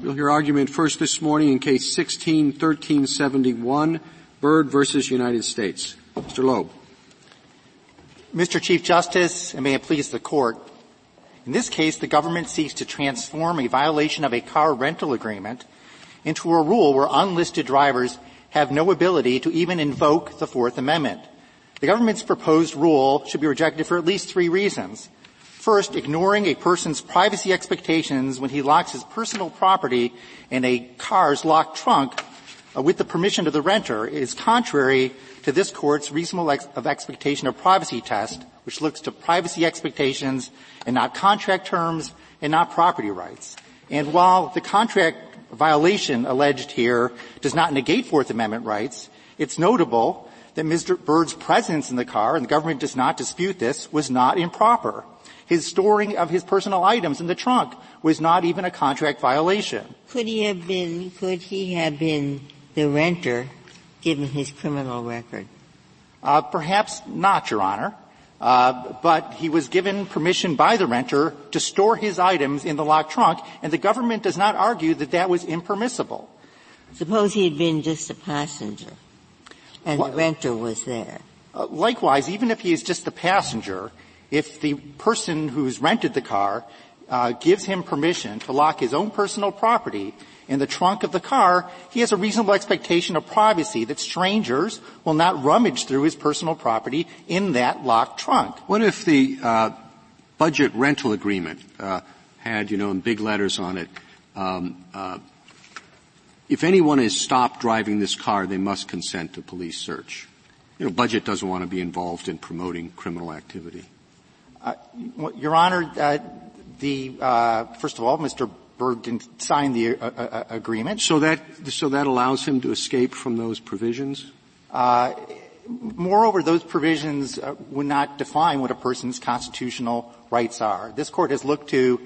We'll hear argument first this morning in case 161371, Byrd versus United States. Mr. Loeb. Mr. Chief Justice, and may it please the court, in this case, the government seeks to transform a violation of a car rental agreement into a rule where unlisted drivers have no ability to even invoke the Fourth Amendment. The government's proposed rule should be rejected for at least three reasons. First, ignoring a person's privacy expectations when he locks his personal property in a car's locked trunk uh, with the permission of the renter is contrary to this court's reasonable ex- of expectation of privacy test, which looks to privacy expectations and not contract terms and not property rights. And while the contract violation alleged here does not negate Fourth Amendment rights, it's notable that Mr. Byrd's presence in the car, and the government does not dispute this, was not improper. His storing of his personal items in the trunk was not even a contract violation. Could he have been, could he have been the renter given his criminal record? Uh, perhaps not, Your Honor. Uh, but he was given permission by the renter to store his items in the locked trunk, and the government does not argue that that was impermissible. Suppose he had been just a passenger, and the renter was there. Uh, likewise, even if he is just a passenger, if the person who's rented the car uh, gives him permission to lock his own personal property in the trunk of the car, he has a reasonable expectation of privacy that strangers will not rummage through his personal property in that locked trunk. What if the uh, budget rental agreement uh, had, you know, in big letters on it, um, uh, if anyone is stopped driving this car, they must consent to police search. You know, budget doesn't want to be involved in promoting criminal activity. Uh, Your Honor, uh, the uh, first of all, Mr. Byrd didn't sign the uh, uh, agreement. So that so that allows him to escape from those provisions. moreover, those provisions would not define what a person's constitutional rights are. This court has looked to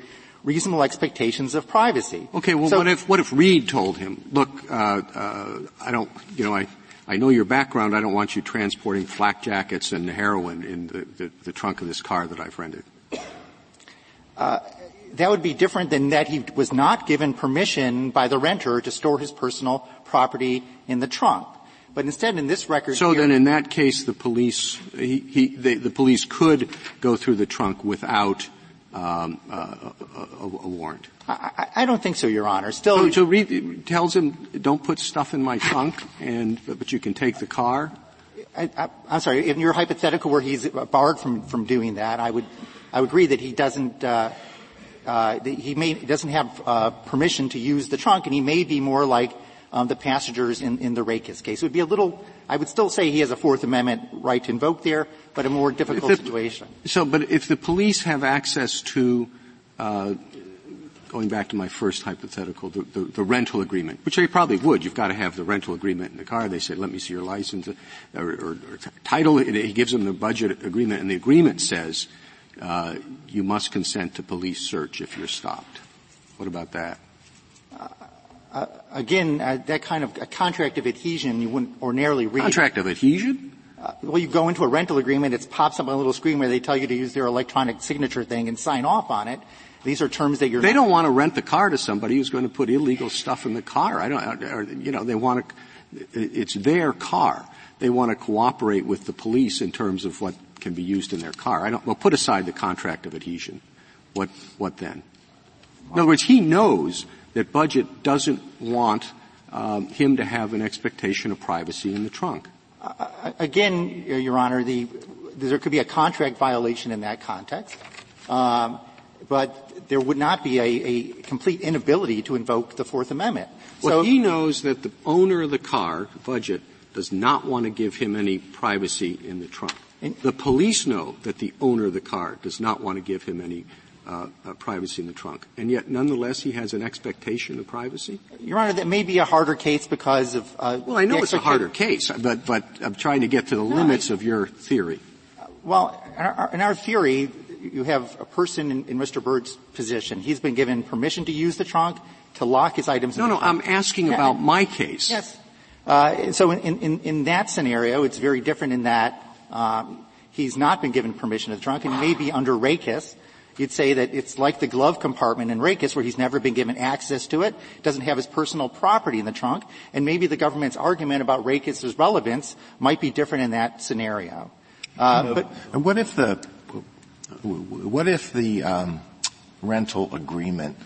reasonable expectations of privacy. Okay, well, what if what if Reed told him, "Look, I don't, you know, I." I know your background. I don't want you transporting flak jackets and heroin in the, the, the trunk of this car that I've rented. Uh, that would be different than that he was not given permission by the renter to store his personal property in the trunk. But instead, in this record, so here, then, in that case, the police he, he, the, the, police could go through the trunk without a, a, warrant. I, I, don't think so, Your Honor. Still, so, so Reed tells him, "Don't put stuff in my trunk, and but you can take the car." I, am sorry. In your hypothetical, where he's barred from from doing that, I would I would agree that he doesn't. Uh, uh, he may doesn't have uh, permission to use the trunk, and he may be more like um, the passengers in, in the Rakas case. It would be a little. I would still say he has a Fourth Amendment right to invoke there, but a more difficult the, situation. So, but if the police have access to, uh, going back to my first hypothetical, the, the, the, rental agreement, which they probably would. You've got to have the rental agreement in the car. They say, "Let me see your license or, or, or title." He gives them the budget agreement, and the agreement says uh, you must consent to police search if you're stopped. What about that? Uh, uh, again, uh, that kind of a contract of adhesion you wouldn't ordinarily read. Contract of adhesion? Uh, well, you go into a rental agreement, it pops up on a little screen where they tell you to use their electronic signature thing and sign off on it. These are terms that you're. They don't want to rent the car to somebody who's going to put illegal stuff in the car. I don't. Or, you know, they want to. It's their car. They want to cooperate with the police in terms of what can be used in their car. I don't, well, put aside the contract of adhesion. What, what then? In other words, he knows that budget doesn't want um, him to have an expectation of privacy in the trunk. Uh, again, Your Honor, the, there could be a contract violation in that context, um, but there would not be a, a, complete inability to invoke the Fourth Amendment. Well, so he knows that the owner of the car, budget, does not want to give him any privacy in the trunk. The police know that the owner of the car does not want to give him any uh, uh, privacy in the trunk, and yet nonetheless he has an expectation of privacy. Your Honor, that may be a harder case because of. Uh, well, I know it's a harder case, but but I'm trying to get to the no, limits I, of your theory. Well, in our, in our, theory, you have a person in, in, Mr. Byrd's position. He's been given permission to use the trunk to lock his items. No, no, trunk. I'm asking yeah, about my case. Yes. Uh, so in, in, in that scenario, it's very different in that um, he's not been given permission to the trunk, and he may be under Rakas, You'd say that it's like the glove compartment in Rakas where he's never been given access to it, doesn't have his personal property in the trunk, and maybe the government's argument about Rakas' relevance might be different in that scenario. Uh, but what if the what if the um, rental agreement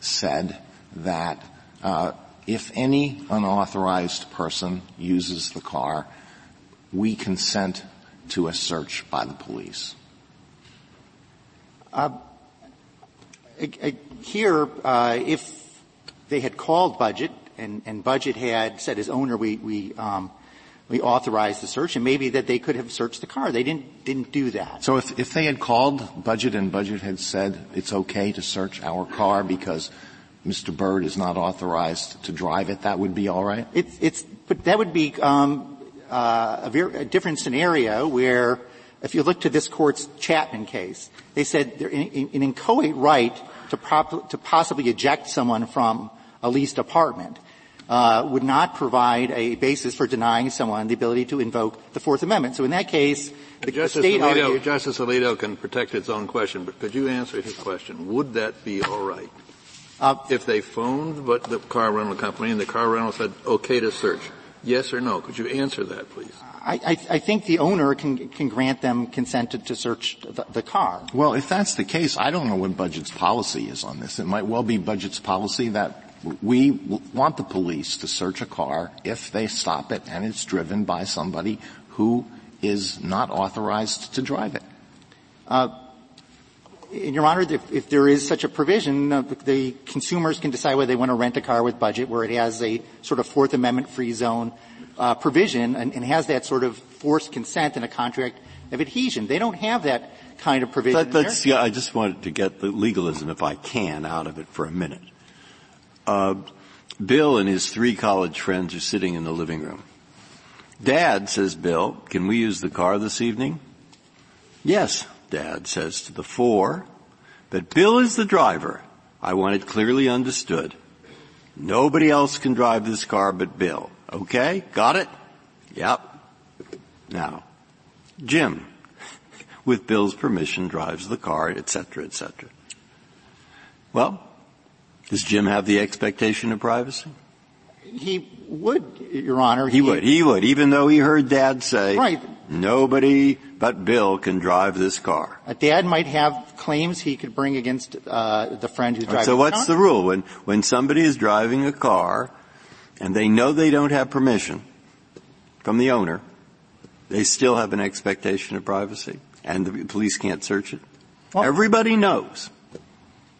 said that uh, if any unauthorized person uses the car, we consent to a search by the police? Uh, here, uh, if they had called Budget and, and, Budget had said as owner, we, we, um, we authorized the search, and maybe that they could have searched the car. They didn't didn't do that. So if if they had called Budget and Budget had said it's okay to search our car because Mr. Byrd is not authorized to drive it, that would be all right. It's it's but that would be um, uh, a, very, a different scenario where if you look to this court's Chapman case, they said an inchoate right to, prop, to possibly eject someone from a leased apartment uh, would not provide a basis for denying someone the ability to invoke the Fourth Amendment. So in that case, the Justice state Alito, argued, Justice Alito can protect its own question, but could you answer his question? Would that be all right? Uh, if they phoned but the car rental company and the car rental said, okay to search, yes or no? Could you answer that, please? I, think the owner can, can grant them consent to, search the, the, car. Well, if that's the case, I don't know what Budget's policy is on this. It might well be Budget's policy that we want the police to search a car if they stop it and it's driven by somebody who is not authorized to drive it. Uh, Your Honor, if, if, there is such a provision, uh, the consumers can decide whether they want to rent a car with budget where it has a sort of Fourth Amendment free zone uh, provision and, and, has that sort of forced consent in a contract of adhesion. They don't have that kind of provision. That, yeah, I just wanted to get the legalism, if I can, out of it for a minute. Uh, Bill and his three college friends are sitting in the living room. Dad says, Bill, can we use the car this evening? Yes, Dad says to the four, but Bill is the driver. I want it clearly understood. Nobody else can drive this car but Bill. Okay? Got it? Yep. Now, Jim, with Bill's permission, drives the car, etc., etc. Well, does Jim have the expectation of privacy? He would, Your Honor. He, he would. He would, even though he heard Dad say, right. nobody but Bill can drive this car. A dad might have claims he could bring against uh, the friend who's driving. So what's the rule when when somebody is driving a car and they know they don't have permission from the owner, they still have an expectation of privacy, and the police can't search it. Well, Everybody knows.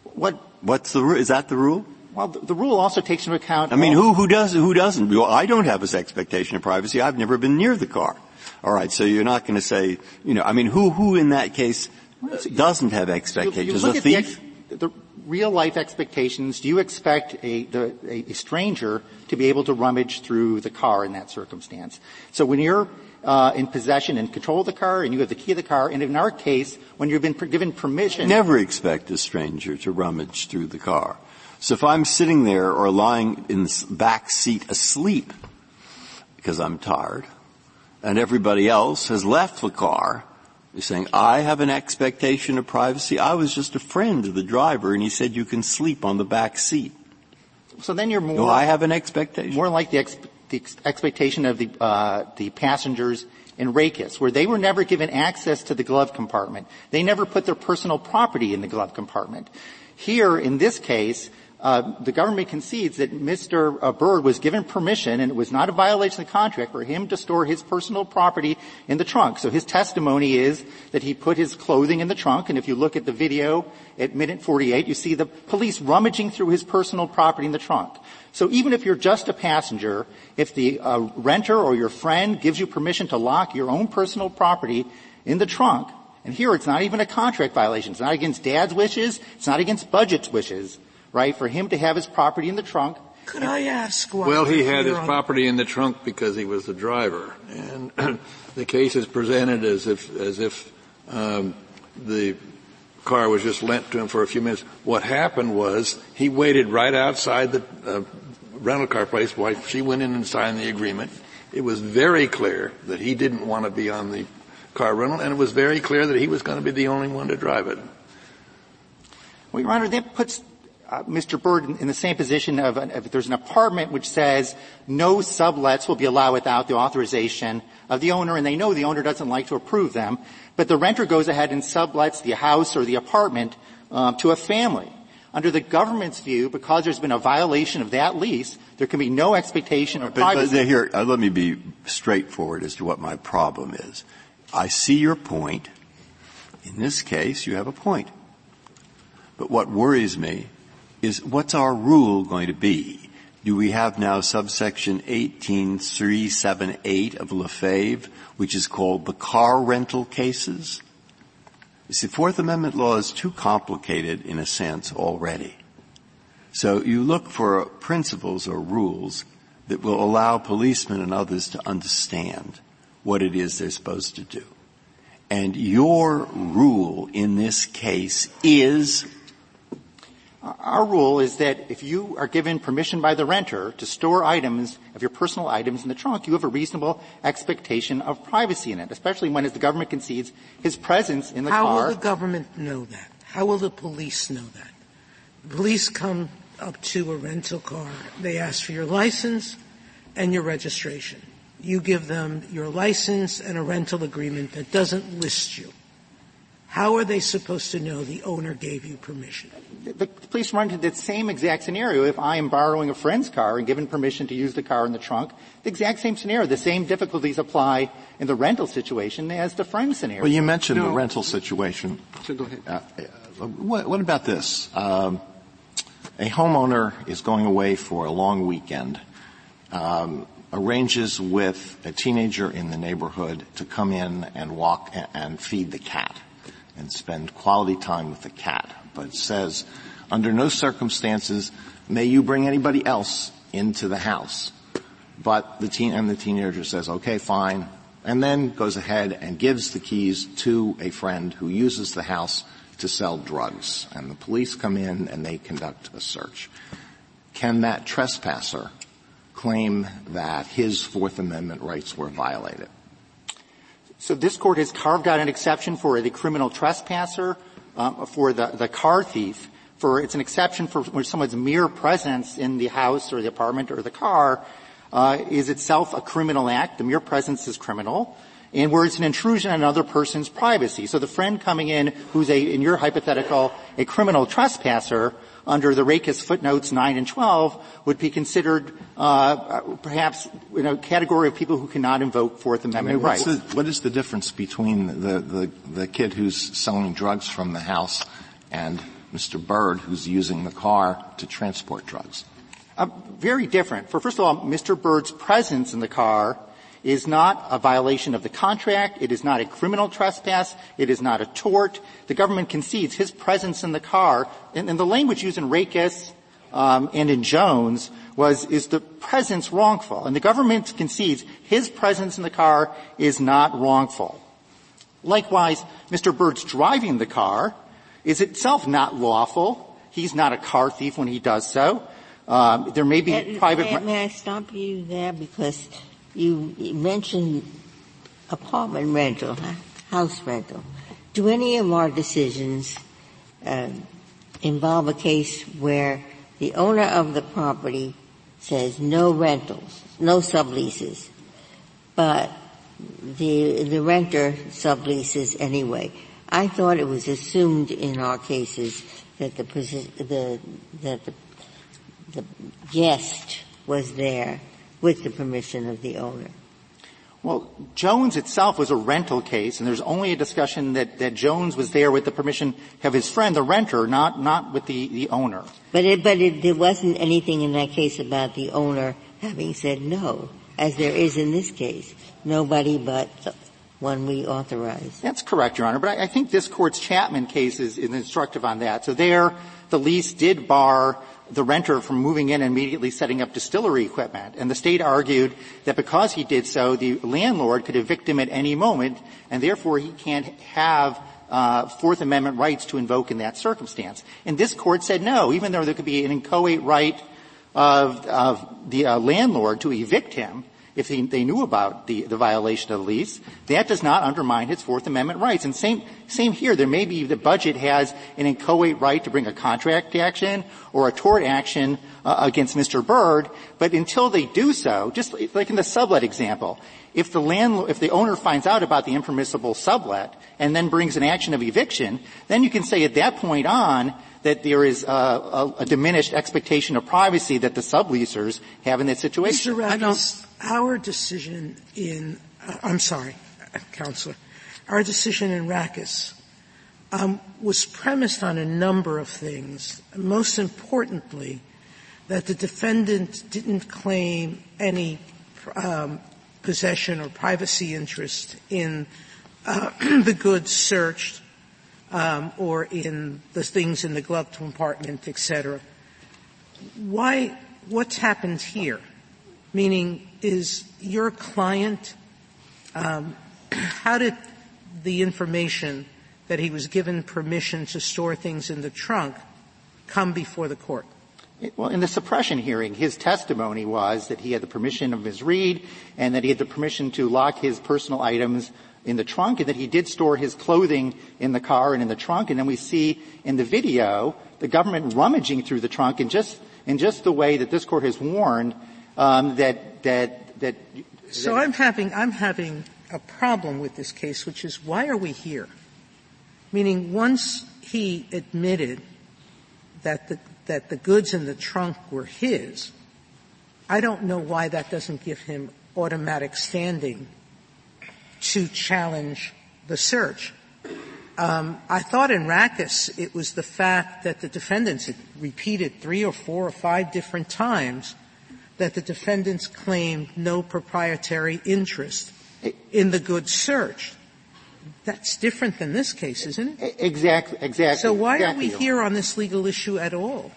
What? What's the is that the rule? Well, the, the rule also takes into account. I mean, who who does who doesn't? Well, I don't have this expectation of privacy. I've never been near the car. All right, so you're not going to say, you know, I mean, who who in that case doesn't have expectations? You, you a thief? The, real life expectations, do you expect a, the, a, stranger to be able to rummage through the car in that circumstance? So when you're uh, in possession and control of the car, and you have the key of the car, and in our case, when you've been given permission, never expect a stranger to rummage through the car. So if I'm sitting there or lying in the back seat asleep because I'm tired, and everybody else has left the car, you're saying, I have an expectation of privacy. I was just a friend of the driver and he said you can sleep on the back seat. So then you're more. Do I have an expectation? More like the, ex- the ex- expectation of the, uh, the passengers in Rakas, where they were never given access to the glove compartment. They never put their personal property in the glove compartment. Here, in this case, uh, the government concedes that Mr. Uh, Byrd was given permission, and it was not a violation of the contract, for him to store his personal property in the trunk. So his testimony is that he put his clothing in the trunk, and if you look at the video at minute 48, you see the police rummaging through his personal property in the trunk. So even if you're just a passenger, if the uh, renter or your friend gives you permission to lock your own personal property in the trunk, and here it's not even a contract violation. It's not against dad's wishes. It's not against budget's wishes right, for him to have his property in the trunk. Could I ask Well, he had his property in the trunk because he was the driver. And the case is presented as if, as if, um, the car was just lent to him for a few minutes. What happened was he waited right outside the uh, rental car place while she went in and signed the agreement. It was very clear that he didn't want to be on the car rental, and it was very clear that he was going to be the only one to drive it. Well, Your Honor, that puts uh, Mr. Byrd in, in, the same position of, an, if there's an apartment which says no sublets will be allowed without the authorization of the owner, and they know the owner doesn't like to approve them, but the renter goes ahead and sublets the house or the apartment um, to a family. Under the government's view, because there's been a violation of that lease, there can be no expectation of privacy. But, but here, uh, let me be straightforward as to what my problem is. I see your point. In this case, you have a point. But what worries me is what's our rule going to be? Do we have now subsection 18378 of LaFave, which is called the car rental cases? You see, Fourth Amendment law is too complicated in a sense already. So you look for principles or rules that will allow policemen and others to understand what it is they're supposed to do. And your rule in this case is our rule is that if you are given permission by the renter to store items of your personal items in the trunk, you have a reasonable expectation of privacy in it, especially when, as the government concedes, his presence in the How car. How will the government know that? How will the police know that? The police come up to a rental car. They ask for your license and your registration. You give them your license and a rental agreement that doesn't list you. How are they supposed to know the owner gave you permission? The police run into that same exact scenario if I am borrowing a friend's car and given permission to use the car in the trunk. The exact same scenario. The same difficulties apply in the rental situation as the friend scenario. Well, you mentioned no. the rental situation. So go ahead. Uh, what, what, about this? Um, a homeowner is going away for a long weekend. Um, arranges with a teenager in the neighborhood to come in and walk and feed the cat and spend quality time with the cat. But says, under no circumstances may you bring anybody else into the house. But the teen, and the teenager says, okay, fine, and then goes ahead and gives the keys to a friend who uses the house to sell drugs. And the police come in and they conduct a search. Can that trespasser claim that his Fourth Amendment rights were violated? So this court has carved out an exception for the criminal trespasser, um, for the, the car thief. For it's an exception for when someone's mere presence in the house or the apartment or the car uh, is itself a criminal act. The mere presence is criminal, and where it's an intrusion on another person's privacy. So the friend coming in, who's a, in your hypothetical, a criminal trespasser, under the Rehnquist footnotes 9 and 12 would be considered uh, perhaps in a category of people who cannot invoke Fourth Amendment I mean, rights. The, what is the difference between the, the, the kid who's selling drugs from the house and Mr. Byrd who's using the car to transport drugs? Uh, very different. For first of all, Mr. Byrd's presence in the car is not a violation of the contract. It is not a criminal trespass. It is not a tort. The government concedes his presence in the car, and, and the language used in Rehnquist um, and in Jones was is the presence wrongful, and the government concedes his presence in the car is not wrongful. Likewise, Mr. Byrd's driving the car is itself not lawful. He's not a car thief when he does so. Um, there may be private. May, may I stop you there because you mentioned apartment rental, house rental. Do any of our decisions uh, involve a case where the owner of the property says no rentals, no subleases, but the the renter subleases anyway? I thought it was assumed in our cases that the the that the, the guest was there with the permission of the owner. Well, Jones itself was a rental case, and there's only a discussion that, that Jones was there with the permission of his friend, the renter, not, not with the, the owner. But it, but it, there wasn't anything in that case about the owner having said no, as there is in this case. Nobody but one we authorize. That's correct, Your Honor. But I, I think this court's Chapman case is, is instructive on that. So there, the lease did bar the renter from moving in and immediately setting up distillery equipment. And the state argued that because he did so, the landlord could evict him at any moment, and therefore he can't have uh, Fourth Amendment rights to invoke in that circumstance. And this court said no, even though there could be an inchoate right of, of the uh, landlord to evict him, if they, knew about the, the violation of the lease, that does not undermine his Fourth Amendment rights. And same, same here. There may be the budget has an inchoate right to bring a contract action or a tort action uh, against Mr. Byrd, but until they do so, just like in the sublet example, if the landlord, if the owner finds out about the impermissible sublet and then brings an action of eviction, then you can say at that point on that there is a, a, a diminished expectation of privacy that the subleasers have in that situation. Mr. Rakas, our decision in, uh, I'm sorry, Counselor, our decision in Rakas um, was premised on a number of things. Most importantly, that the defendant didn't claim any um, possession or privacy interest in uh, the goods searched um, or in the things in the glove compartment, etc. Why? What's happened here? Meaning, is your client? Um, how did the information that he was given permission to store things in the trunk come before the court? Well, in the suppression hearing, his testimony was that he had the permission of Ms. Reed and that he had the permission to lock his personal items in the trunk and that he did store his clothing in the car and in the trunk. And then we see in the video the government rummaging through the trunk in just, in just the way that this court has warned um, that, that, that. So I'm having, I'm having a problem with this case, which is why are we here? Meaning once he admitted that the, that the goods in the trunk were his, I don't know why that doesn't give him automatic standing to challenge the search. Um, I thought in Rakas it was the fact that the defendants had repeated three or four or five different times that the defendants claimed no proprietary interest in the goods searched. That's different than this case, isn't it? Exactly. Exactly. So why exactly. are we here on this legal issue at all?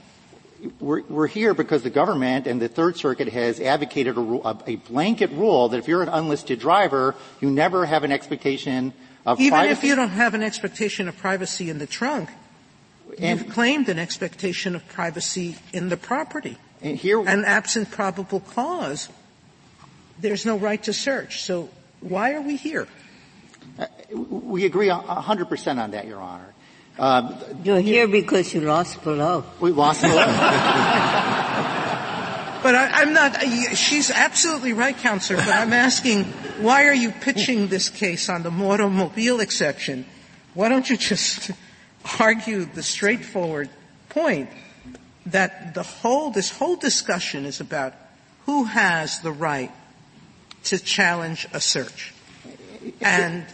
we're, we're, here because the government and the Third Circuit has advocated a, rule, a, blanket rule that if you're an unlisted driver, you never have an expectation of privacy. Even privacy. if you don't have an expectation of privacy in the trunk, and, you've claimed an expectation of privacy in the property. And here, and absent probable cause, there's no right to search. So why are we here? Uh, we agree 100% on that, Your Honor. Um, You're here because you lost below. We lost below. but I, am not. She's absolutely right, counselor. But I'm asking, why are you pitching this case on the automobile exception? Why don't you just argue the straightforward point that the whole this whole discussion is about who has the right to challenge a search, and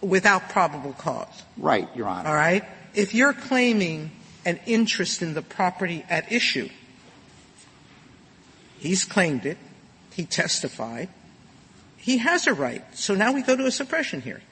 without probable cause. Right, Your Honor. All right? If you're claiming an interest in the property at issue, he's claimed it, he testified, he has a right. So now we go to a suppression hearing.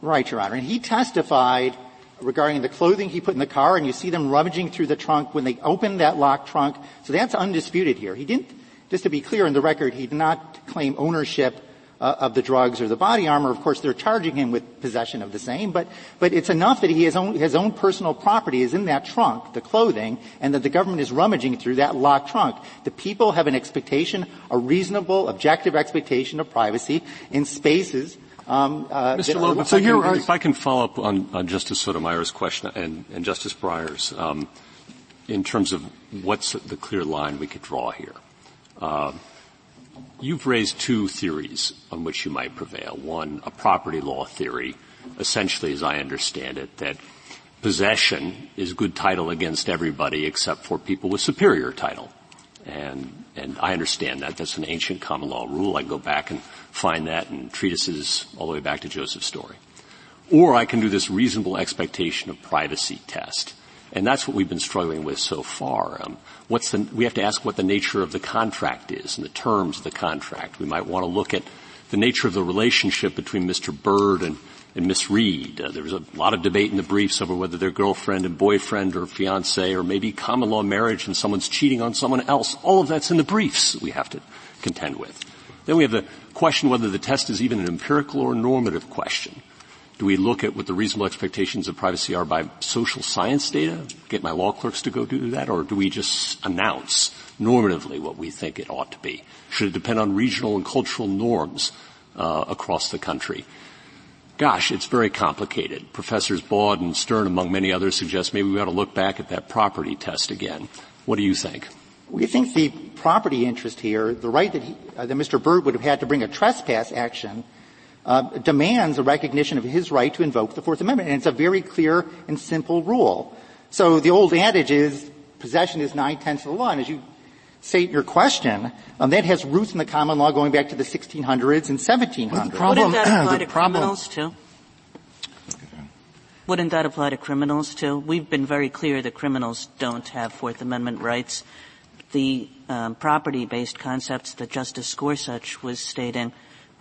Right, Your Honor. And he testified regarding the clothing he put in the car, and you see them rummaging through the trunk when they opened that locked trunk. So that's undisputed here. He didn't, just to be clear in the record, he did not claim ownership uh, of the drugs or the body armor. Of course, they're charging him with possession of the same, but, but it's enough that he has own, his own personal property is in that trunk, the clothing, and that the government is rummaging through that locked trunk. The people have an expectation, a reasonable, objective expectation of privacy in spaces um, uh, Mr. Loeb, so here, if I can follow up on, on Justice Sotomayor's question and, and Justice Breyer's, um, in terms of what's the clear line we could draw here. Uh, You've raised two theories on which you might prevail. One, a property law theory, essentially as I understand it, that possession is good title against everybody except for people with superior title. And, and I understand that. That's an ancient common law rule. I can go back and find that in treatises all the way back to Joseph Story. Or I can do this reasonable expectation of privacy test. And that's what we've been struggling with so far. Um, what's the, we have to ask what the nature of the contract is and the terms of the contract. We might want to look at the nature of the relationship between Mr. Byrd and, and Miss Reed. Uh, there was a lot of debate in the briefs over whether they're girlfriend and boyfriend or fiance or maybe common law marriage and someone's cheating on someone else. All of that's in the briefs we have to contend with. Then we have the question whether the test is even an empirical or normative question. Do we look at what the reasonable expectations of privacy are by social science data? Get my law clerks to go do that? Or do we just announce normatively what we think it ought to be? Should it depend on regional and cultural norms uh, across the country? Gosh, it's very complicated. Professors Baude and Stern, among many others, suggest maybe we ought to look back at that property test again. What do you think? We think the property interest here, the right that, he, uh, that Mr. Byrd would have had to bring a trespass action, uh, demands a recognition of his right to invoke the Fourth Amendment, and it's a very clear and simple rule. So the old adage is possession is nine tenths of the law, and as you say your question, um, that has roots in the common law going back to the 1600s and 1700s. Well, Wouldn't that apply to criminals too? Wouldn't that apply to criminals too? We've been very clear that criminals don't have Fourth Amendment rights. The um, property-based concepts that Justice Gorsuch was stating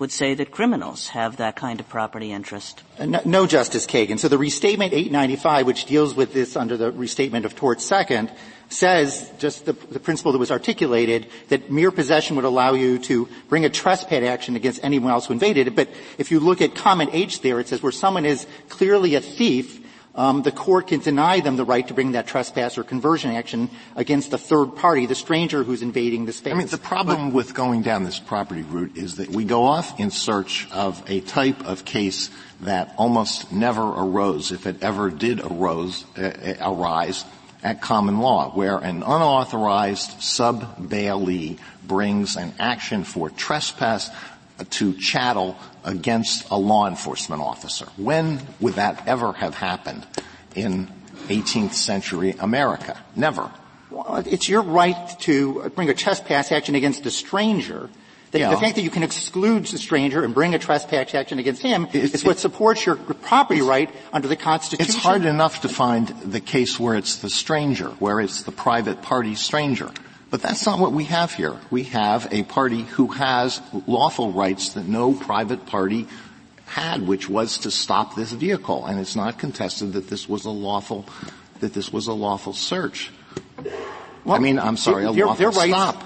would say that criminals have that kind of property interest. Uh, no, no, Justice Kagan. So the restatement 895, which deals with this under the restatement of tort second, says just the, the, principle that was articulated that mere possession would allow you to bring a trespass action against anyone else who invaded it. But if you look at common H there, it says where someone is clearly a thief, um, the court can deny them the right to bring that trespass or conversion action against the third party, the stranger who's invading the space. I mean, the problem but, with going down this property route is that we go off in search of a type of case that almost never arose, if it ever did arose, uh, arise, at common law, where an unauthorized sub-bailee brings an action for trespass to chattel against a law enforcement officer. When would that ever have happened in 18th century America? Never. Well, it's your right to bring a trespass action against a stranger the, yeah. the, fact that you can exclude the stranger and bring a trespass action against him it's, is what supports your property right under the Constitution. It's hard enough to find the case where it's the stranger, where it's the private party stranger. But that's not what we have here. We have a party who has lawful rights that no private party had, which was to stop this vehicle. And it's not contested that this was a lawful, that this was a lawful search. Well, I mean, I'm sorry, a lawful stop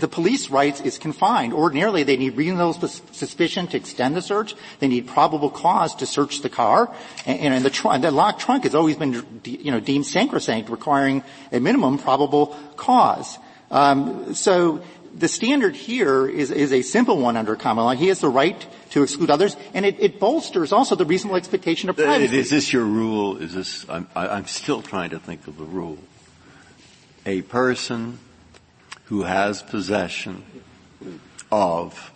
the police rights is confined. Ordinarily, they need reasonable suspicion to extend the search. They need probable cause to search the car. And, and the, tr- the locked trunk has always been, you know, deemed sacrosanct, requiring a minimum probable cause. Um, so the standard here is, is a simple one under common law. He has the right to exclude others, and it, it bolsters also the reasonable expectation of privacy. Is this your rule? Is this? I'm, I'm still trying to think of the rule. A person who has possession of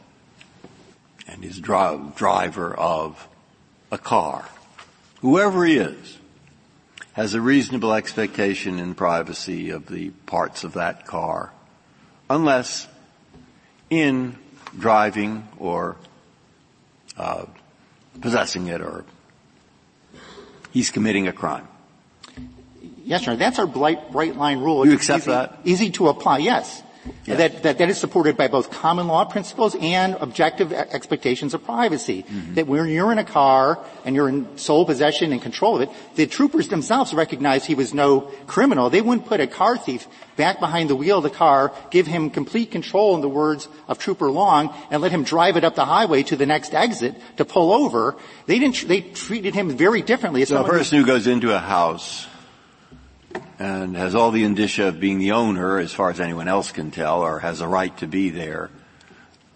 and is dri- driver of a car, whoever he is, has a reasonable expectation in privacy of the parts of that car, unless in driving or uh, possessing it or he's committing a crime. Yes, sir. That's our bright, bright line rule. You accept easy, that? Easy to apply, yes. Yes. That, that, that is supported by both common law principles and objective expectations of privacy. Mm-hmm. That when you're in a car and you're in sole possession and control of it, the troopers themselves recognize he was no criminal. They wouldn't put a car thief back behind the wheel of the car, give him complete control in the words of Trooper Long, and let him drive it up the highway to the next exit to pull over. They didn't, they treated him very differently. So a person who goes into a house and has all the indicia of being the owner as far as anyone else can tell or has a right to be there,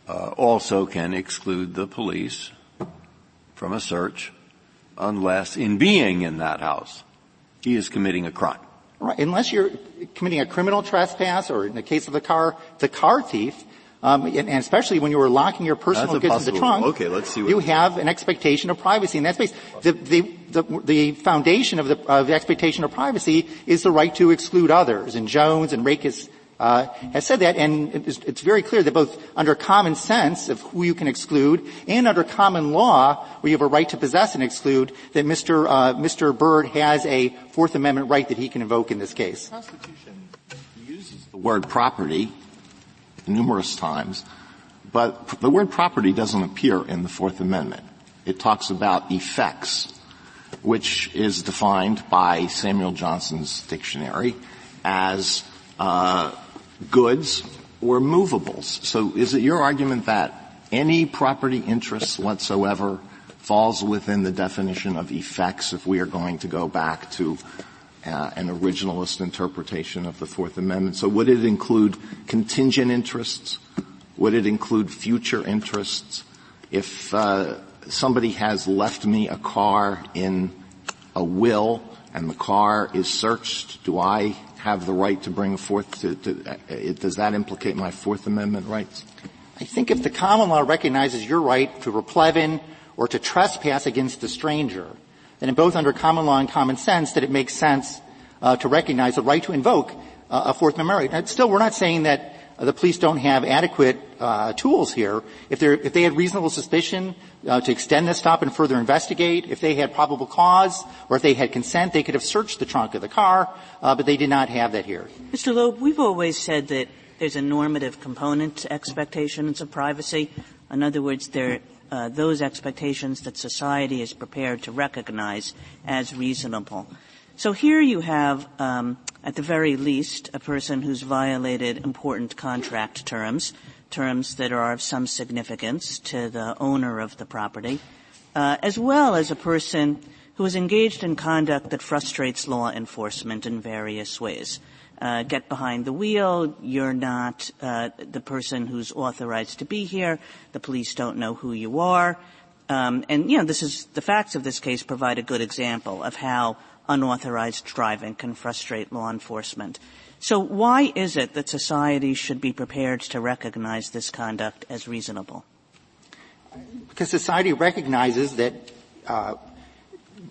uh, also can exclude the police from a search unless in being in that house he is committing a crime. Right. Unless you're committing a criminal trespass or in the case of the car, the car thief, um, and, especially when you were locking your personal goods in the trunk, okay, let's see you have an expectation of privacy in that space. The, the, the, the foundation of the, of the, expectation of privacy is the right to exclude others. And Jones and Rakas uh, has said that, and it's, it's, very clear that both under common sense of who you can exclude and under common law, where you have a right to possess and exclude, that Mr. Uh, Mr. Byrd has a Fourth Amendment right that he can invoke in this case. The Constitution uses the word property numerous times, but the word property doesn't appear in the Fourth Amendment. It talks about effects, which is defined by Samuel Johnson's dictionary as uh, goods or movables. So is it your argument that any property interests whatsoever falls within the definition of effects if we are going to go back to uh, an originalist interpretation of the Fourth Amendment. So would it include contingent interests? Would it include future interests? If uh, somebody has left me a car in a will and the car is searched, do I have the right to bring forth to, to uh, does that implicate my Fourth Amendment rights? I think if the common law recognizes your right to replevin or to trespass against a stranger, then both under common law and common sense that it makes sense uh, to recognize the right to invoke uh, a Fourth Amendment right. still, we're not saying that the police don't have adequate uh, tools here. If, if, they had reasonable suspicion uh, to extend the stop and further investigate, if they had probable cause, or if they had consent, they could have searched the trunk of the car, uh, but they did not have that here. Mr. Loeb, we've always said that there's a normative component to expectations of privacy. In other words, there uh, those expectations that society is prepared to recognize as reasonable. So here you have, um, at the very least, a person who's violated important contract terms, terms that are of some significance to the owner of the property, uh, as well as a person who is engaged in conduct that frustrates law enforcement in various ways uh, get behind the wheel. You're not uh, the person who's authorized to be here. The police don't know who you are. Um, and you know, this is the facts of this case provide a good example of how unauthorized driving can frustrate law enforcement. So why is it that society should be prepared to recognize this conduct as reasonable? Because society recognizes that uh,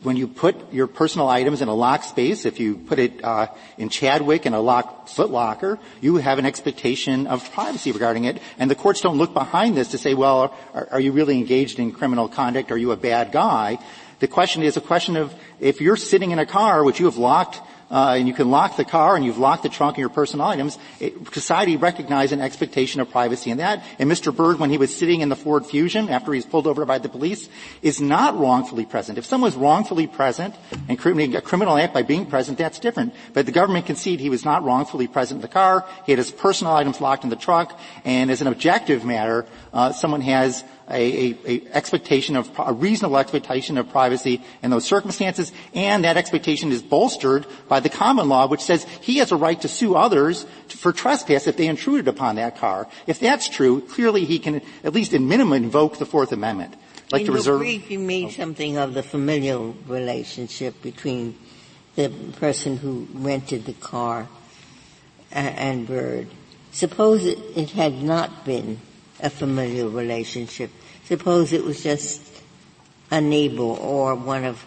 when you put your personal items in a locked space, if you put it uh, in Chadwick in a locked footlocker, you have an expectation of privacy regarding it. And the courts don't look behind this to say, well, are, are you really engaged in criminal conduct? Are you a bad guy? The question is a question of if you're sitting in a car which you have locked uh, and you can lock the car and you've locked the trunk and your personal items, it, society recognized an expectation of privacy in that. And Mr. Byrd, when he was sitting in the Ford Fusion after he's pulled over by the police, is not wrongfully present. If someone's wrongfully present and committing a criminal act by being present, that's different. But the government conceded he was not wrongfully present in the car. He had his personal items locked in the trunk. And as an objective matter, uh, someone has a, a, a, expectation of a reasonable expectation of privacy in those circumstances, and that expectation is bolstered by the common law, which says he has a right to sue others for trespass if they intruded upon that car. If that's true, clearly he can at least in minimum invoke the Fourth Amendment. I'd like in to reserve. Brief, you made oh. something of the familial relationship between the person who rented the car and Byrd. Suppose it had not been a familial relationship. Suppose it was just a neighbor or one of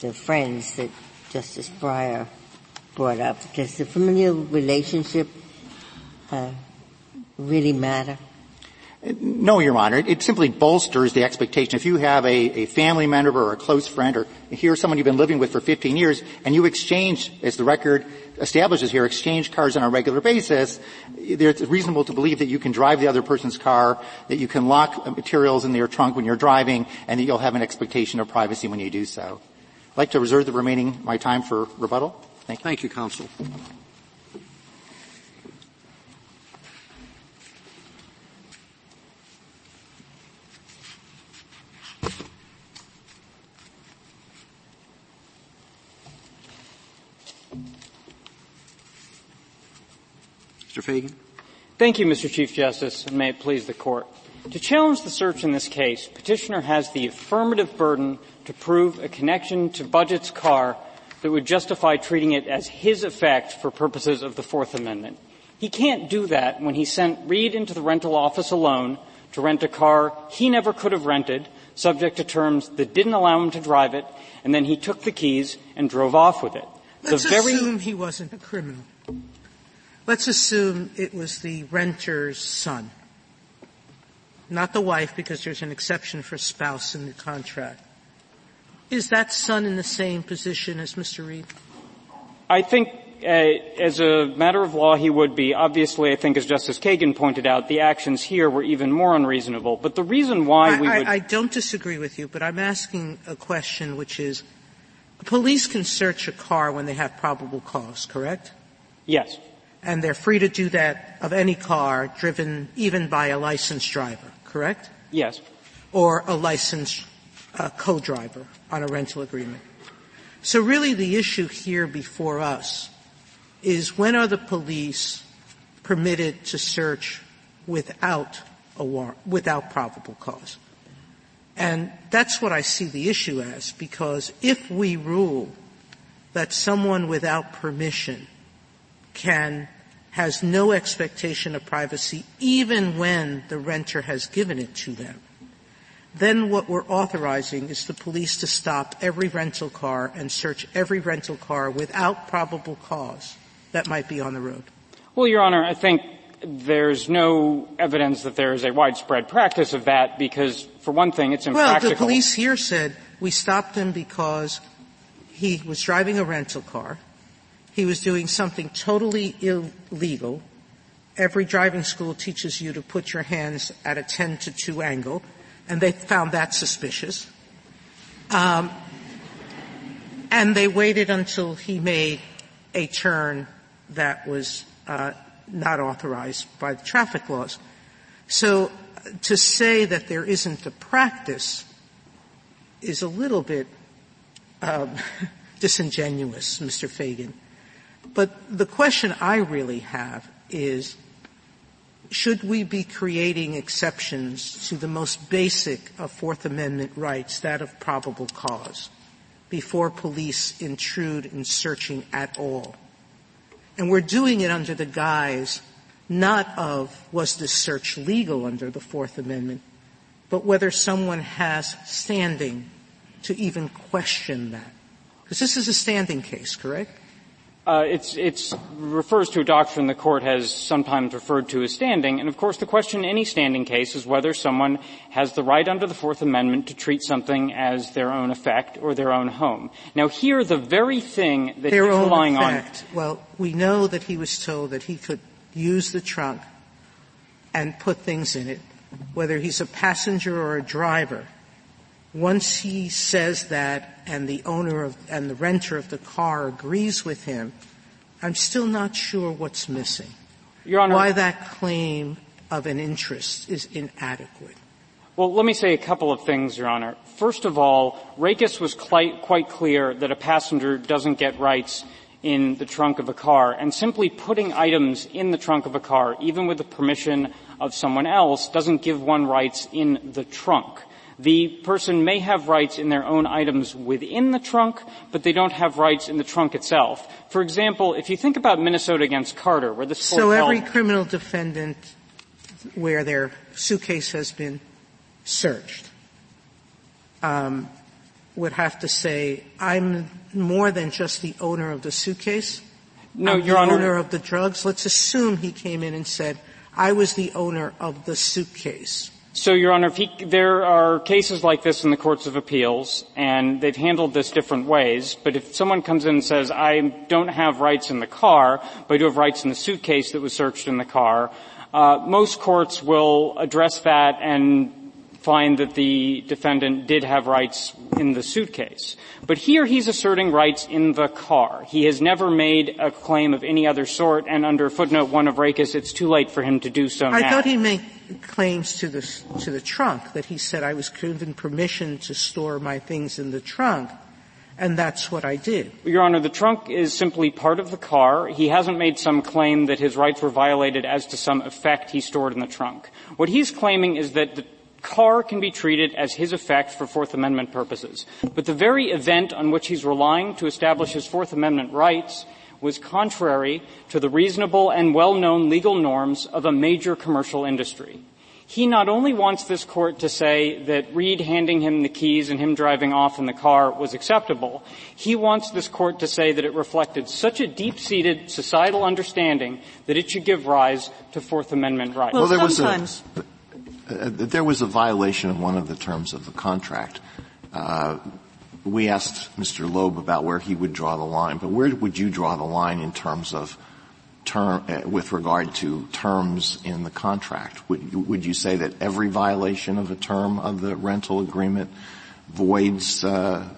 the friends that Justice Breyer brought up. Does the familial relationship uh, really matter? No, Your Honor. It, it, simply bolsters the expectation. If you have a, a, family member or a close friend or here's someone you've been living with for 15 years and you exchange, as the record establishes here, exchange cars on a regular basis, it's reasonable to believe that you can drive the other person's car, that you can lock materials in their trunk when you're driving, and that you'll have an expectation of privacy when you do so. I'd like to reserve the remaining my time for rebuttal. Thank you. Thank you, counsel. Mr. Feigin. Thank you, Mr. Chief Justice, and may it please the Court. To challenge the search in this case, petitioner has the affirmative burden to prove a connection to Budget's car that would justify treating it as his effect for purposes of the Fourth Amendment. He can't do that when he sent Reed into the rental office alone to rent a car he never could have rented, subject to terms that didn't allow him to drive it, and then he took the keys and drove off with it. Let's the very assume he wasn't a criminal. Let's assume it was the renter's son, not the wife because there's an exception for spouse in the contract. Is that son in the same position as Mr. Reed? I think uh, as a matter of law, he would be. Obviously, I think as Justice Kagan pointed out, the actions here were even more unreasonable. But the reason why I, we would... I, I don't disagree with you, but I'm asking a question which is, police can search a car when they have probable cause, correct? Yes and they're free to do that of any car driven even by a licensed driver, correct? Yes. Or a licensed a co-driver on a rental agreement. So really the issue here before us is when are the police permitted to search without a warrant, without probable cause? And that's what I see the issue as, because if we rule that someone without permission can has no expectation of privacy even when the renter has given it to them, then what we're authorizing is the police to stop every rental car and search every rental car without probable cause that might be on the road. Well, Your Honor, I think there's no evidence that there is a widespread practice of that because, for one thing, it's impractical. Well, the police here said we stopped him because he was driving a rental car. He was doing something totally illegal. Every driving school teaches you to put your hands at a 10 to 2 angle, and they found that suspicious. Um, and they waited until he made a turn that was uh, not authorized by the traffic laws. So to say that there isn't a practice is a little bit um, disingenuous, Mr. Feigin. But the question I really have is, should we be creating exceptions to the most basic of Fourth Amendment rights, that of probable cause, before police intrude in searching at all? And we're doing it under the guise not of was this search legal under the Fourth Amendment, but whether someone has standing to even question that. Because this is a standing case, correct? Uh, it's, it's refers to a doctrine the court has sometimes referred to as standing, and of course the question in any standing case is whether someone has the right under the Fourth Amendment to treat something as their own effect or their own home. Now here, the very thing that their he's relying effect. on. Well, we know that he was told that he could use the trunk and put things in it, whether he's a passenger or a driver. Once he says that and the owner of, and the renter of the car agrees with him, I'm still not sure what's missing. Your Honor, why that claim of an interest is inadequate. Well, let me say a couple of things, Your Honor. First of all, Rakas was quite, quite clear that a passenger doesn't get rights in the trunk of a car, and simply putting items in the trunk of a car, even with the permission of someone else, doesn't give one rights in the trunk. The person may have rights in their own items within the trunk, but they don't have rights in the trunk itself. For example, if you think about Minnesota against Carter, where the So every criminal defendant where their suitcase has been searched um, would have to say, I'm more than just the owner of the suitcase. No, I'm Your the Honor. owner of the drugs. Let's assume he came in and said, I was the owner of the suitcase. So, Your Honor, he, there are cases like this in the courts of appeals, and they've handled this different ways. But if someone comes in and says, "I don't have rights in the car, but I do have rights in the suitcase that was searched in the car," uh, most courts will address that and find that the defendant did have rights in the suitcase. But here he's asserting rights in the car. He has never made a claim of any other sort, and under footnote one of Rakas, it's too late for him to do so I now. thought he made claims to the, to the trunk, that he said I was given permission to store my things in the trunk, and that's what I did. Your Honor, the trunk is simply part of the car. He hasn't made some claim that his rights were violated as to some effect he stored in the trunk. What he's claiming is that the car can be treated as his effect for Fourth Amendment purposes. But the very event on which he's relying to establish his Fourth Amendment rights was contrary to the reasonable and well-known legal norms of a major commercial industry. He not only wants this court to say that Reed handing him the keys and him driving off in the car was acceptable, he wants this court to say that it reflected such a deep-seated societal understanding that it should give rise to Fourth Amendment rights. Well, well there sometimes. was a there was a violation of one of the terms of the contract. Uh, we asked Mr. Loeb about where he would draw the line, but where would you draw the line in terms of term, uh, with regard to terms in the contract? Would, would you say that every violation of a term of the rental agreement voids uh,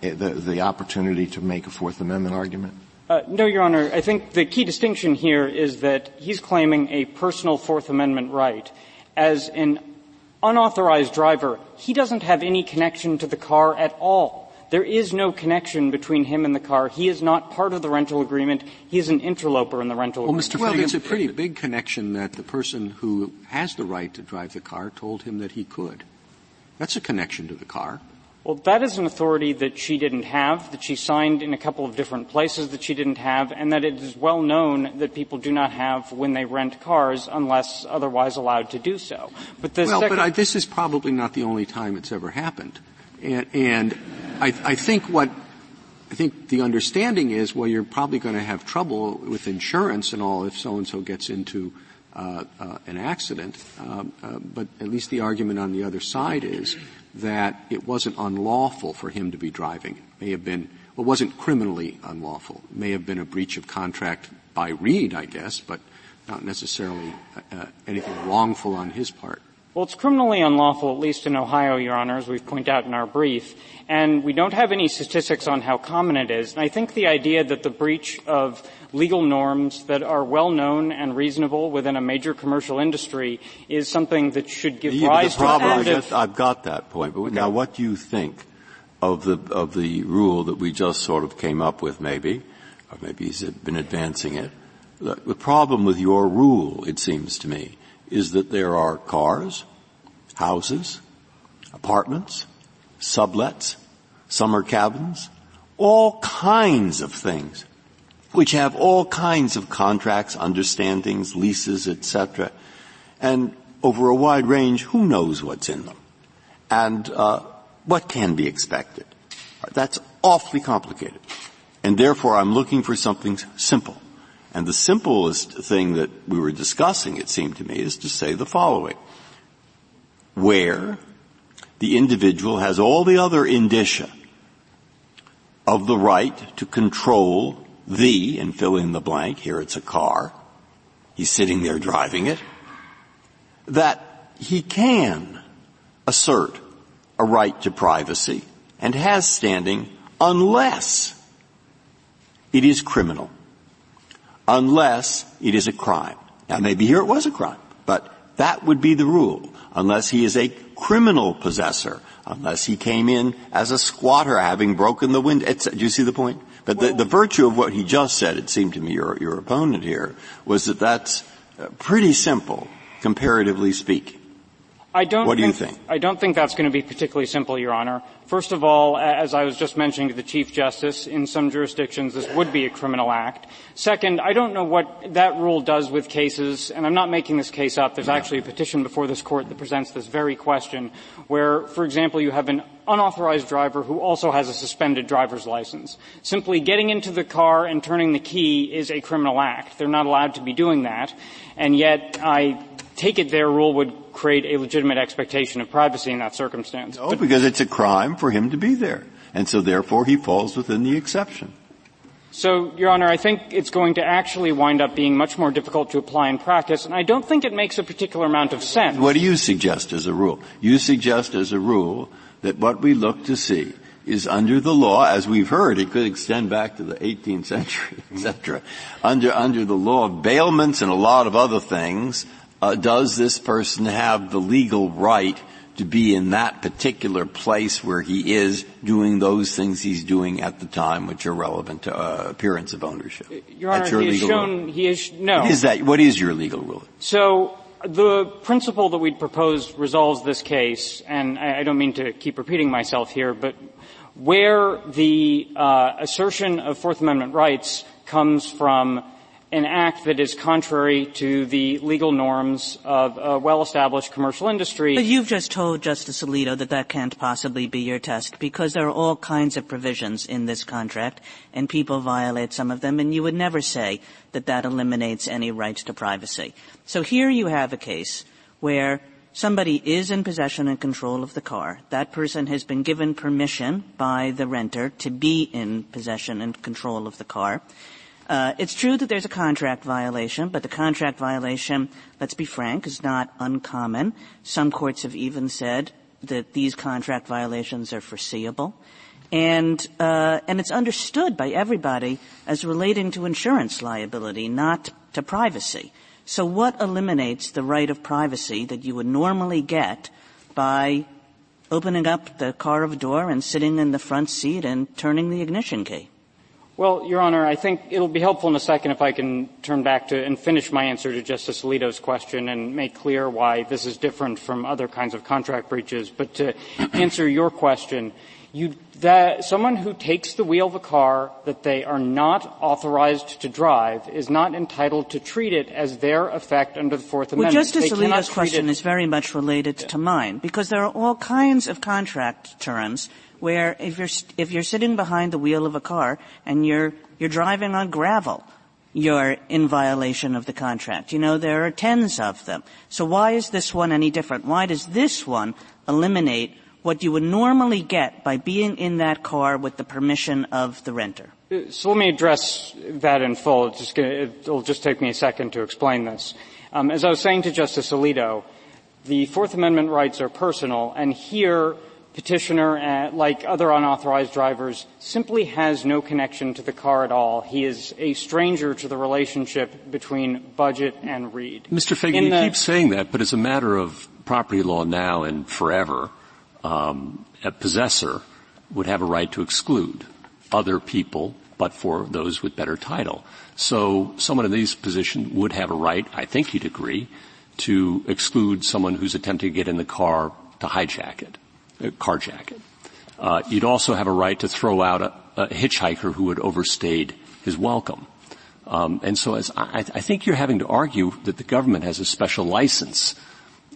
the, the opportunity to make a Fourth Amendment argument? Uh, no, Your Honor. I think the key distinction here is that he's claiming a personal Fourth Amendment right as an unauthorized driver, he doesn't have any connection to the car at all. There is no connection between him and the car. He is not part of the rental agreement. He is an interloper in the rental well, agreement. Mr. Well, it's a pretty big connection that the person who has the right to drive the car told him that he could. That's a connection to the car. Well, that is an authority that she didn't have, that she signed in a couple of different places that she didn't have, and that it is well known that people do not have when they rent cars unless otherwise allowed to do so. But well, but I, this is probably not the only time it's ever happened. And, and I, I think what I think the understanding is, well, you're probably going to have trouble with insurance and all if so and so gets into uh, uh, an accident. Um, uh, but at least the argument on the other side is that it wasn't unlawful for him to be driving. It may have been, well, wasn't criminally unlawful. It may have been a breach of contract by Reed, I guess, but not necessarily uh, anything wrongful on his part. Well, it's criminally unlawful, at least in Ohio, Your Honor, as we've pointed out in our brief. And we don't have any statistics on how common it is. And I think the idea that the breach of legal norms that are well known and reasonable within a major commercial industry is something that should give rise the problem, to guess, I've got that point. But okay. now what do you think of the, of the rule that we just sort of came up with maybe, or maybe he's been advancing it? The problem with your rule, it seems to me, is that there are cars, houses, apartments, sublets, summer cabins, all kinds of things which have all kinds of contracts, understandings, leases, etc. And over a wide range, who knows what's in them? And uh, what can be expected? That's awfully complicated. And therefore I'm looking for something simple. And the simplest thing that we were discussing, it seemed to me, is to say the following. Where the individual has all the other indicia of the right to control the, and fill in the blank, here it's a car, he's sitting there driving it, that he can assert a right to privacy and has standing unless it is criminal unless it is a crime. Now maybe here it was a crime, but that would be the rule, unless he is a criminal possessor, unless he came in as a squatter having broken the window. Do you see the point? But the, the, virtue of what he just said, it seemed to me, your, your opponent here, was that that's uh, pretty simple, comparatively speaking. I don't what do think, you think? I don't think that's going to be particularly simple, Your Honor. First of all, as I was just mentioning to the Chief Justice, in some jurisdictions this would be a criminal act. Second, I don't know what that rule does with cases, and I'm not making this case up. There's actually a petition before this court that presents this very question, where, for example, you have an unauthorized driver who also has a suspended driver's license. Simply getting into the car and turning the key is a criminal act. They're not allowed to be doing that, and yet I take it their rule would create a legitimate expectation of privacy in that circumstance. No, but because it's a crime for him to be there. And so therefore he falls within the exception. So, Your Honor, I think it's going to actually wind up being much more difficult to apply in practice, and I don't think it makes a particular amount of sense. What do you suggest as a rule? You suggest as a rule that what we look to see is under the law, as we've heard, it could extend back to the 18th century, etc. Under, under the law of bailments and a lot of other things, uh, does this person have the legal right to be in that particular place where he is doing those things he's doing at the time which are relevant to uh, appearance of ownership. Your Honor, your he legal shown, rule. he is, no. What is that, what is your legal rule? So, the principle that we'd propose resolves this case, and I, I don't mean to keep repeating myself here, but where the uh, assertion of Fourth Amendment rights comes from an act that is contrary to the legal norms of a well-established commercial industry. But you've just told Justice Alito that that can't possibly be your test because there are all kinds of provisions in this contract and people violate some of them and you would never say that that eliminates any rights to privacy. So here you have a case where somebody is in possession and control of the car. That person has been given permission by the renter to be in possession and control of the car. Uh, it's true that there's a contract violation, but the contract violation, let's be frank, is not uncommon. Some courts have even said that these contract violations are foreseeable. And, uh, and it's understood by everybody as relating to insurance liability, not to privacy. So what eliminates the right of privacy that you would normally get by opening up the car of door and sitting in the front seat and turning the ignition key. Well, Your Honor, I think it'll be helpful in a second if I can turn back to and finish my answer to Justice Alito's question and make clear why this is different from other kinds of contract breaches. But to answer your question, you, that someone who takes the wheel of a car that they are not authorized to drive is not entitled to treat it as their effect under the Fourth Amendment. well. Justice they Alito's question is very much related yeah. to mine because there are all kinds of contract terms where if you're, if you're sitting behind the wheel of a car and you're, you're driving on gravel, you're in violation of the contract. You know, there are tens of them. So why is this one any different? Why does this one eliminate what you would normally get by being in that car with the permission of the renter? So let me address that in full. It's just gonna, it'll just take me a second to explain this. Um, as I was saying to Justice Alito, the Fourth Amendment rights are personal, and here petitioner, uh, like other unauthorized drivers, simply has no connection to the car at all. He is a stranger to the relationship between Budget and Reed. Mr. Feigin, you keep saying that, but as a matter of property law now and forever, um, a possessor would have a right to exclude other people, but for those with better title. So someone in these positions would have a right, I think you'd agree, to exclude someone who's attempting to get in the car to hijack it carjack it. Uh, you'd also have a right to throw out a, a hitchhiker who had overstayed his welcome. Um, and so as I, I, think you're having to argue that the government has a special license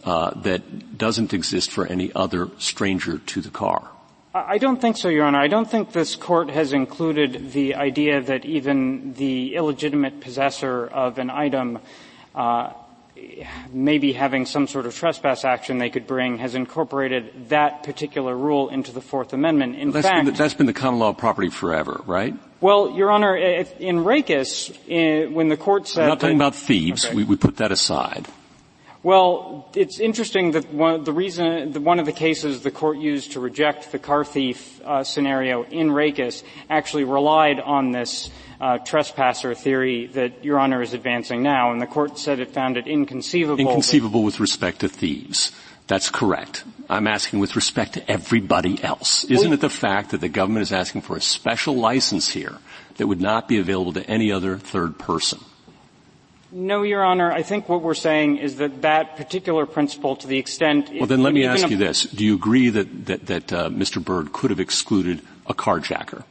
uh, that doesn't exist for any other stranger to the car. I don't think so, Your Honor. I don't think this court has included the idea that even the illegitimate possessor of an item uh, maybe having some sort of trespass action they could bring has incorporated that particular rule into the Fourth Amendment. In that's fact, been the, that's been the common law of property forever, right? Well, Your Honor, in Rakas, when the court said I'm not talking that, about thieves. Okay. We, we put that aside. Well, it's interesting that one, the reason, one of the cases the court used to reject the car thief uh, scenario in Rakas actually relied on this uh, trespasser theory that Your Honor is advancing now, and the court said it found it inconceivable. Inconceivable with respect to thieves. That's correct. I'm asking with respect to everybody else. Isn't it the fact that the government is asking for a special license here that would not be available to any other third person? No, Your Honor. I think what we're saying is that that particular principle, to the extent. Well, then let me ask you this: Do you agree that that, that uh, Mr. Byrd could have excluded a carjacker?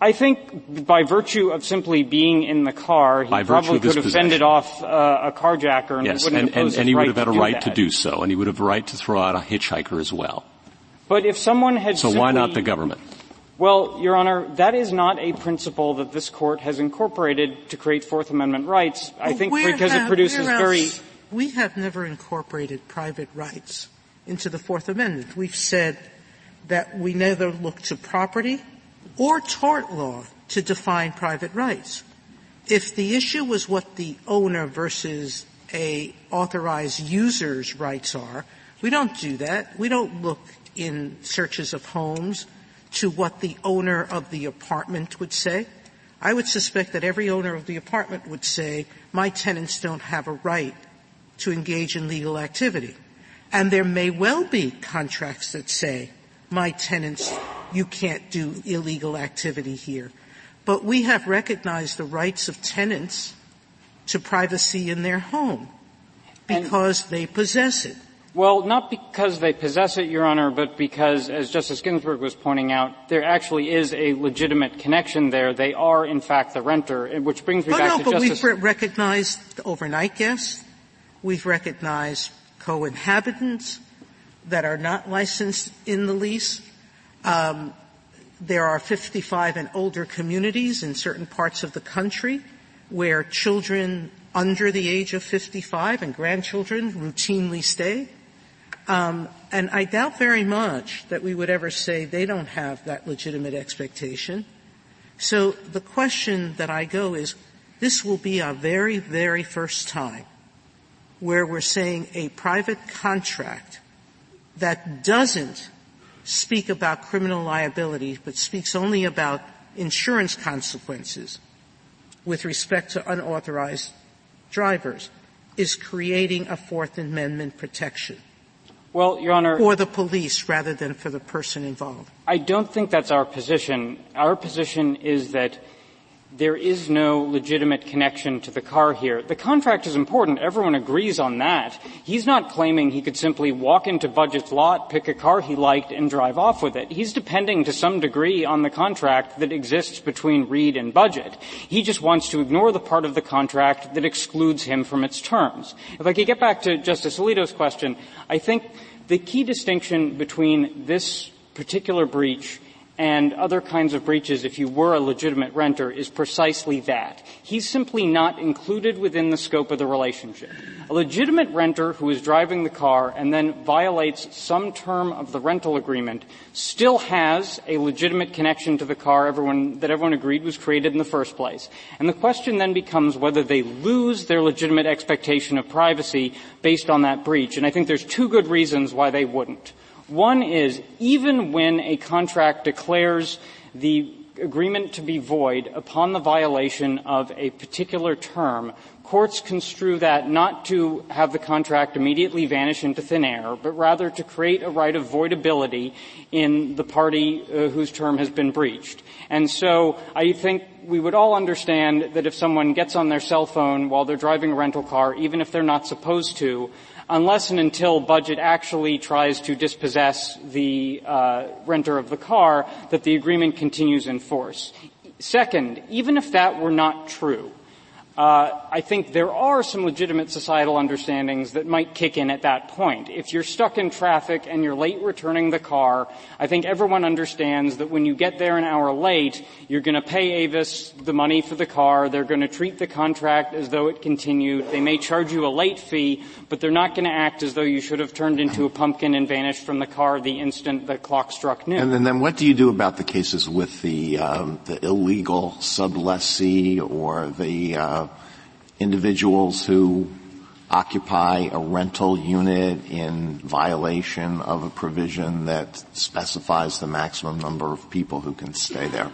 I think by virtue of simply being in the car, he by probably could have possession. fended off uh, a carjacker and yes, wouldn't and, and, and he right would have had a right that. to do so, and he would have a right to throw out a hitchhiker as well. But if someone had so simply, why not the government? Well, Your Honor, that is not a principle that this court has incorporated to create Fourth Amendment rights. Well, I think because have, it produces very. We have never incorporated private rights into the Fourth Amendment. We've said that we neither look to property or tort law to define private rights. If the issue was what the owner versus a authorized user's rights are, we don't do that. We don't look in searches of homes to what the owner of the apartment would say. I would suspect that every owner of the apartment would say, my tenants don't have a right to engage in legal activity. And there may well be contracts that say, my tenants, you can't do illegal activity here. But we have recognized the rights of tenants to privacy in their home because and, they possess it. Well, not because they possess it, Your Honor, but because, as Justice Ginsburg was pointing out, there actually is a legitimate connection there. They are, in fact, the renter, which brings me oh, back no, to but Justice. we've recognized overnight guests. We've recognized co-inhabitants that are not licensed in the lease. Um, there are 55 and older communities in certain parts of the country where children under the age of 55 and grandchildren routinely stay. Um, and I doubt very much that we would ever say they don't have that legitimate expectation. So the question that I go is, this will be our very, very first time where we're saying a private contract that doesn't speak about criminal liability, but speaks only about insurance consequences with respect to unauthorized drivers, is creating a Fourth Amendment protection. Well, Your Honor. For the police rather than for the person involved. I don't think that's our position. Our position is that there is no legitimate connection to the car here. The contract is important. Everyone agrees on that. He's not claiming he could simply walk into Budget's lot, pick a car he liked, and drive off with it. He's depending to some degree on the contract that exists between Reed and Budget. He just wants to ignore the part of the contract that excludes him from its terms. If I could get back to Justice Alito's question, I think the key distinction between this particular breach and other kinds of breaches if you were a legitimate renter is precisely that. He's simply not included within the scope of the relationship. A legitimate renter who is driving the car and then violates some term of the rental agreement still has a legitimate connection to the car everyone, that everyone agreed was created in the first place. And the question then becomes whether they lose their legitimate expectation of privacy based on that breach. And I think there's two good reasons why they wouldn't. One is even when a contract declares the agreement to be void upon the violation of a particular term, courts construe that not to have the contract immediately vanish into thin air, but rather to create a right of voidability in the party uh, whose term has been breached. And so I think we would all understand that if someone gets on their cell phone while they're driving a rental car, even if they're not supposed to, unless and until budget actually tries to dispossess the uh, renter of the car, that the agreement continues in force. Second, even if that were not true, uh, I think there are some legitimate societal understandings that might kick in at that point. If you're stuck in traffic and you're late returning the car, I think everyone understands that when you get there an hour late, you're going to pay Avis the money for the car. They're going to treat the contract as though it continued. They may charge you a late fee, but they're not going to act as though you should have turned into a pumpkin and vanished from the car the instant the clock struck noon. And then, then what do you do about the cases with the, um, the illegal sublessee or the uh, individuals who occupy a rental unit in violation of a provision that specifies the maximum number of people who can stay there?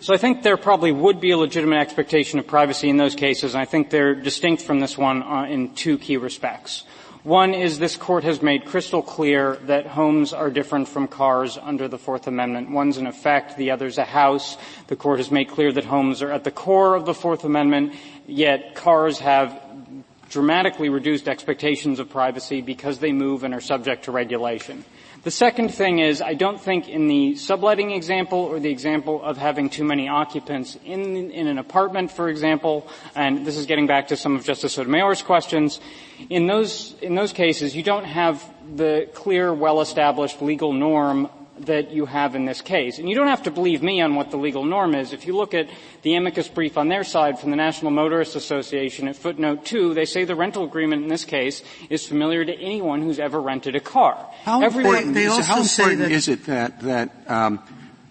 So I think there probably would be a legitimate expectation of privacy in those cases, and I think they're distinct from this one uh, in two key respects. One is this court has made crystal clear that homes are different from cars under the Fourth Amendment. One's an effect, the other's a house. The court has made clear that homes are at the core of the Fourth Amendment, yet cars have dramatically reduced expectations of privacy because they move and are subject to regulation. The second thing is, I don't think in the subletting example or the example of having too many occupants in, in an apartment, for example, and this is getting back to some of Justice Sotomayor's questions, in those, in those cases, you don't have the clear, well-established legal norm that you have in this case. And you don't have to believe me on what the legal norm is. If you look at the amicus brief on their side from the National Motorists Association at footnote two, they say the rental agreement in this case is familiar to anyone who's ever rented a car. How Everyone, important, they, they how important that is it that, that um,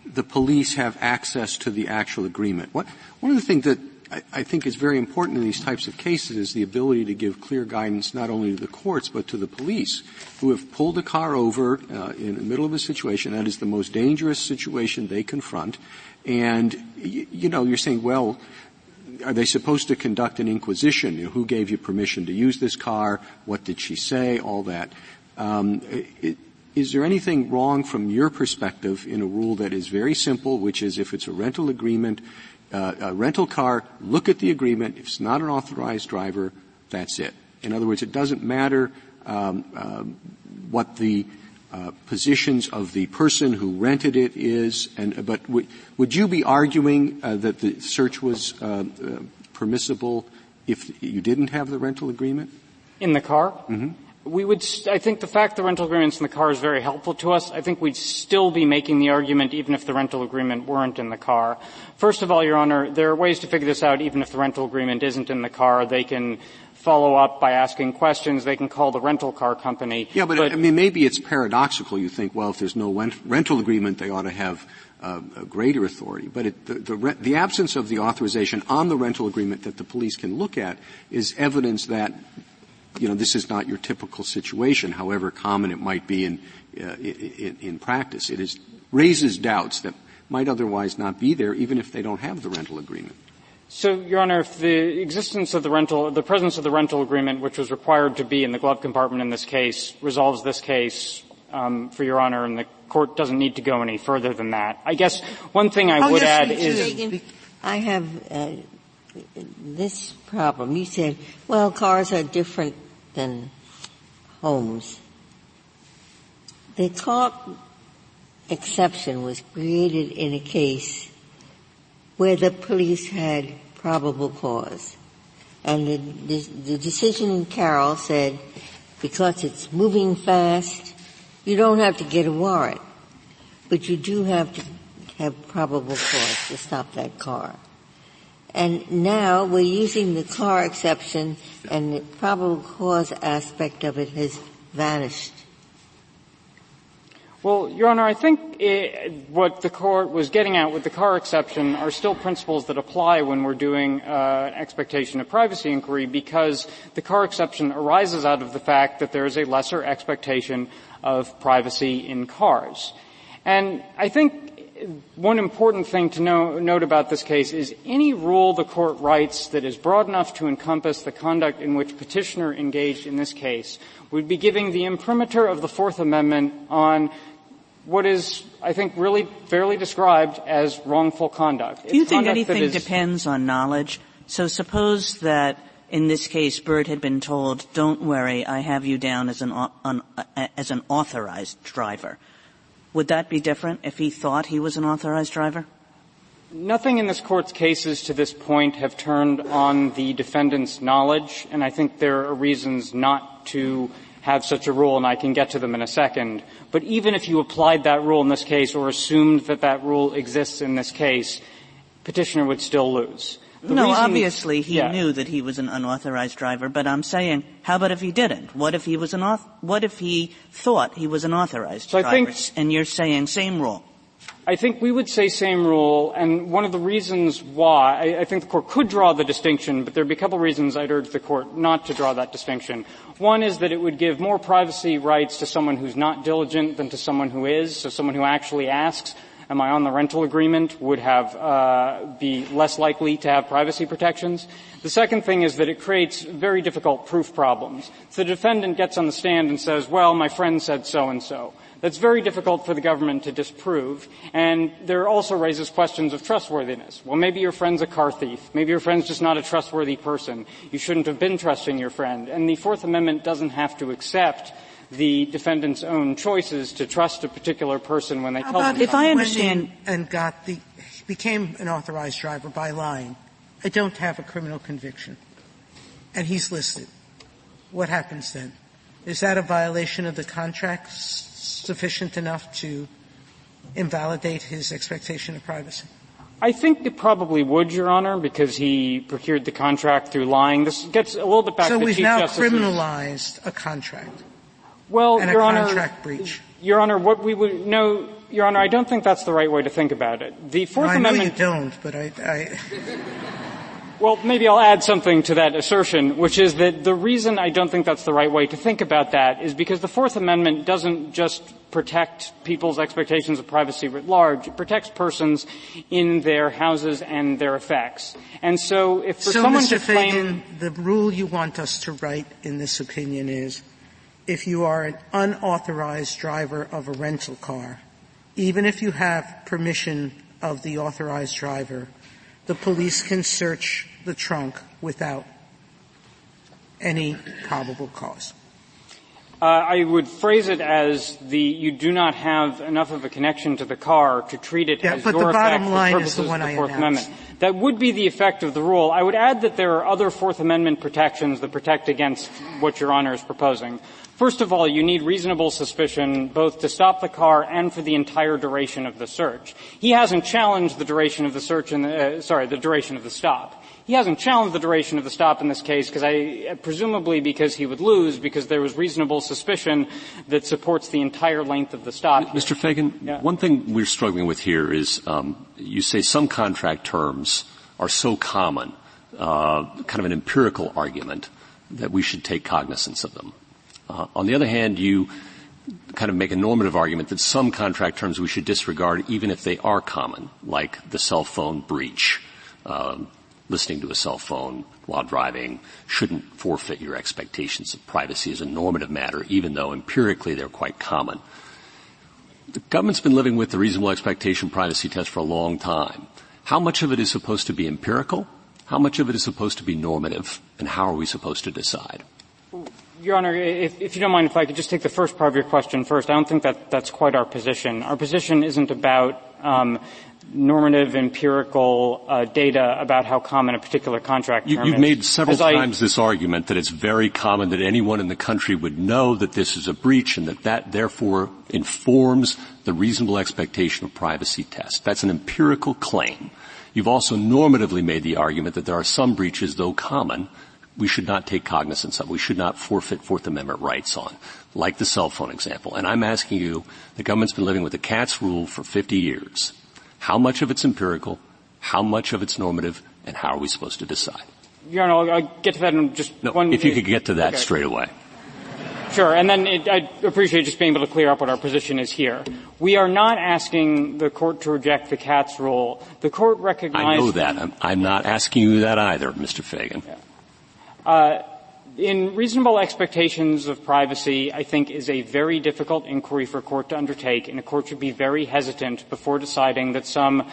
the police have access to the actual agreement? What, one of the things that I, think is very important in these types of cases is the ability to give clear guidance not only to the courts but to the police who have pulled a car over uh, in the middle of a situation that is the most dangerous situation they confront and you, you know you're saying well are they supposed to conduct an inquisition? You know, who gave you permission to use this car? What did she say? All that. Um, it, is there anything wrong from your perspective in a rule that is very simple, which is if it's a rental agreement, uh, a rental car, look at the agreement. If it's not an authorized driver, that's it. In other words, it doesn't matter um, uh, what the uh, positions of the person who rented it is. And but w- would you be arguing uh, that the search was uh, uh, permissible if you didn't have the rental agreement? In the car? Mm-hmm we would, I think the fact the rental agreement's in the car is very helpful to us. I think we'd still be making the argument even if the rental agreement weren't in the car. First of all, Your Honor, there are ways to figure this out even if the rental agreement isn't in the car. They can follow up by asking questions. They can call the rental car company. Yeah, but, but I mean, maybe it's paradoxical. You think, well, if there's no rent, rental agreement, they ought to have uh, a greater authority. But it, the, the, the absence of the authorization on the rental agreement that the police can look at is evidence that you know, this is not your typical situation, however common it might be in, uh, in, in practice. It is, raises doubts that might otherwise not be there even if they don't have the rental agreement. So, Your Honor, if the existence of the rental, the presence of the rental agreement, which was required to be in the glove compartment in this case, resolves this case, um, for Your Honor, and the court doesn't need to go any further than that. I guess one thing I oh, would yes, add is. I have uh, this problem. You said, well, cars are different than homes. The car exception was created in a case where the police had probable cause. And the, the, the decision in Carroll said, because it's moving fast, you don't have to get a warrant, but you do have to have probable cause to stop that car. And now we're using the car exception and the probable cause aspect of it has vanished. Well, Your Honor, I think it, what the court was getting at with the car exception are still principles that apply when we're doing uh, expectation of privacy inquiry because the car exception arises out of the fact that there is a lesser expectation of privacy in cars. And I think one important thing to know, note about this case is any rule the court writes that is broad enough to encompass the conduct in which petitioner engaged in this case would be giving the imprimatur of the Fourth Amendment on what is, I think, really fairly described as wrongful conduct. Do you think anything depends on knowledge? So suppose that in this case, Byrd had been told, "Don't worry, I have you down as an, an as an authorized driver." Would that be different if he thought he was an authorized driver? Nothing in this court's cases to this point have turned on the defendant's knowledge, and I think there are reasons not to have such a rule, and I can get to them in a second. But even if you applied that rule in this case or assumed that that rule exists in this case, petitioner would still lose. The no, obviously he yeah. knew that he was an unauthorized driver, but I'm saying, how about if he didn't? What if he was an auth- what if he thought he was an authorized so driver? I think, and you're saying same rule. I think we would say same rule, and one of the reasons why, I, I think the court could draw the distinction, but there'd be a couple of reasons I'd urge the court not to draw that distinction. One is that it would give more privacy rights to someone who's not diligent than to someone who is, so someone who actually asks, am I on the rental agreement would have uh, be less likely to have privacy protections. The second thing is that it creates very difficult proof problems. So the defendant gets on the stand and says, well, my friend said so and so. That's very difficult for the government to disprove, and there also raises questions of trustworthiness. Well, maybe your friend's a car thief. Maybe your friend's just not a trustworthy person. You shouldn't have been trusting your friend. And the Fourth Amendment doesn't have to accept the defendant's own choices to trust a particular person when they How tell them. If I understand and got the became an authorized driver by lying, I don't have a criminal conviction, and he's listed. What happens then? Is that a violation of the contract sufficient enough to invalidate his expectation of privacy? I think it probably would, Your Honor, because he procured the contract through lying. This gets a little bit back so to we've now Justice's criminalized a contract. Well, and Your a Honor, breach. Your Honor, what we would no, Your Honor, I don't think that's the right way to think about it. The Fourth no, I Amendment. know you don't, but I, I well, maybe I'll add something to that assertion, which is that the reason I don't think that's the right way to think about that is because the Fourth Amendment doesn't just protect people's expectations of privacy writ large. It protects persons in their houses and their effects. And so if for so someone Mr. to claim the rule you want us to write in this opinion is if you are an unauthorized driver of a rental car, even if you have permission of the authorized driver, the police can search the trunk without any probable cause. Uh, I would phrase it as the you do not have enough of a connection to the car to treat it yeah, as but your the bottom effect line for is purposes the one of the I Fourth announced. Amendment. That would be the effect of the rule. I would add that there are other Fourth Amendment protections that protect against what Your Honor is proposing. First of all, you need reasonable suspicion both to stop the car and for the entire duration of the search. He hasn't challenged the duration of the search and uh, sorry, the duration of the stop. He hasn't challenged the duration of the stop in this case because I, presumably because he would lose because there was reasonable suspicion that supports the entire length of the stop. Mr. Feigin, yeah. one thing we're struggling with here is um, you say some contract terms are so common, uh, kind of an empirical argument that we should take cognizance of them. Uh, on the other hand, you kind of make a normative argument that some contract terms we should disregard even if they are common, like the cell phone breach. Um, listening to a cell phone while driving shouldn't forfeit your expectations of privacy as a normative matter, even though empirically they're quite common. The government's been living with the reasonable expectation privacy test for a long time. How much of it is supposed to be empirical? How much of it is supposed to be normative? And how are we supposed to decide? Your Honor, if, if, you don't mind, if I could just take the first part of your question first. I don't think that that's quite our position. Our position isn't about um, normative empirical uh, data about how common a particular contract you, you've is. made several times this argument that it's very common that anyone in the country would know that this is a breach and that that therefore informs the reasonable expectation of privacy test. That's an empirical claim. You've also normatively made the argument that there are some breaches, though common, we should not take cognizance of. We should not forfeit Fourth Amendment rights on, like the cell phone example. And I'm asking you, the government's been living with the Katz rule for 50 years. How much of it's empirical? How much of it's normative? And how are we supposed to decide? Your Honor, I'll, I'll get to that in just no, one. If you could get to that okay. straight away. Sure, and then it, I appreciate just being able to clear up what our position is here. We are not asking the court to reject the Katz rule. The court recognizes. I know that. I'm, I'm, not asking you that either, Mr. Feigin. Yeah. Uh, in reasonable expectations of privacy, I think is a very difficult inquiry for a court to undertake, and a court should be very hesitant before deciding that some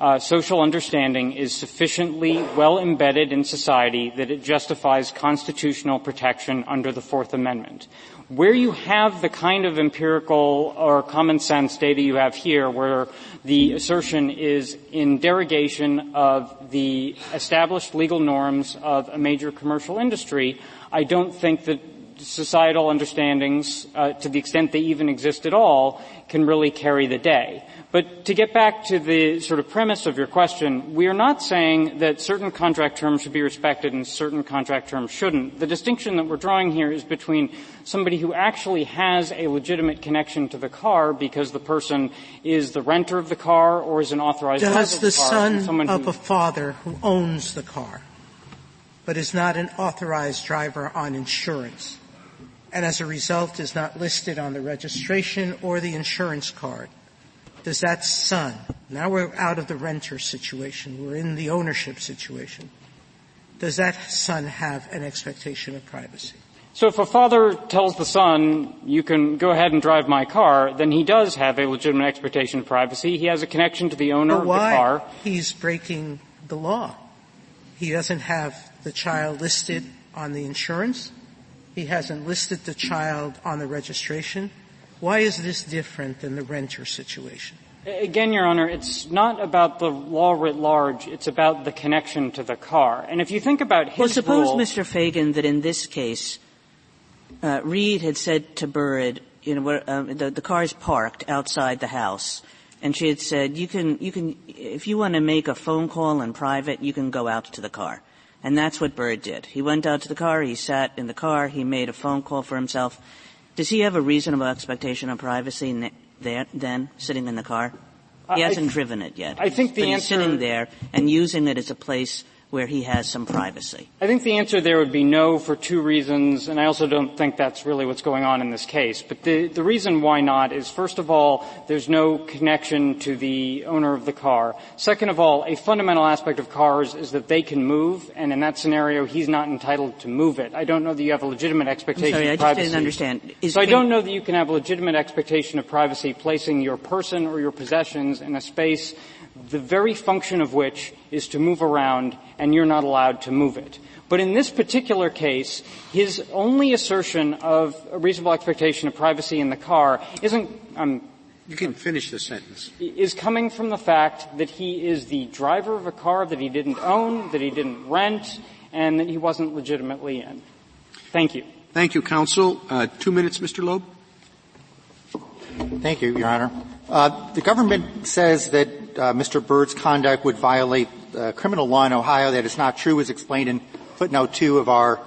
uh, social understanding is sufficiently well embedded in society that it justifies constitutional protection under the Fourth Amendment. Where you have the kind of empirical or common sense data you have here, where the assertion is in derogation of the established legal norms of a major commercial industry, I don't think that societal understandings, uh, to the extent they even exist at all, can really carry the day. But to get back to the sort of premise of your question, we are not saying that certain contract terms should be respected and certain contract terms shouldn't. The distinction that we're drawing here is between somebody who actually has a legitimate connection to the car because the person is the renter of the car or is an authorized Does the, the son of who, a father who owns the car but is not an authorized driver on insurance and as a result is not listed on the registration or the insurance card does that son, now we're out of the renter situation, we're in the ownership situation, does that son have an expectation of privacy? So if a father tells the son, you can go ahead and drive my car, then he does have a legitimate expectation of privacy. He has a connection to the owner of the car. He's breaking the law. He doesn't have the child listed on the insurance. He hasn't listed the child on the registration. Why is this different than the renter situation? Again, Your Honor, it's not about the law writ large. It's about the connection to the car. And if you think about his well, suppose, rule, Mr. Feigin, that in this case, uh, Reed had said to Byrd, you know, um, the, the car is parked outside the house, and she had said, you can, you can, if you want to make a phone call in private, you can go out to the car. And that's what Byrd did. He went out to the car, he sat in the car, he made a phone call for himself, does he have a reasonable expectation of privacy there, then, sitting in the car? He hasn't driven it yet. I think the but answer, he's sitting there and using it as a place where he has some privacy? I think the answer there would be no for two reasons, and I also don't think that's really what's going on in this case. But the, the reason why not is, first of all, there's no connection to the owner of the car. Second of all, a fundamental aspect of cars is that they can move, and in that scenario, he's not entitled to move it. I don't know that you have a legitimate expectation sorry, of I privacy. just didn't understand. Is so I don't know that you can have a legitimate expectation of privacy placing your person or your possessions in a space the very function of which is to move around and you're not allowed to move it. But in this particular case, his only assertion of a reasonable expectation of privacy in the car isn't, um, you can finish the sentence. Is coming from the fact that he is the driver of a car that he didn't own, that he didn't rent, and that he wasn't legitimately in. Thank you. Thank you, counsel. Uh, two minutes, Mr. Loeb. Thank you, Your Honor. Uh, the government says that uh, Mr. Byrd's conduct would violate uh, criminal law in Ohio. That is not true, as explained in footnote two of our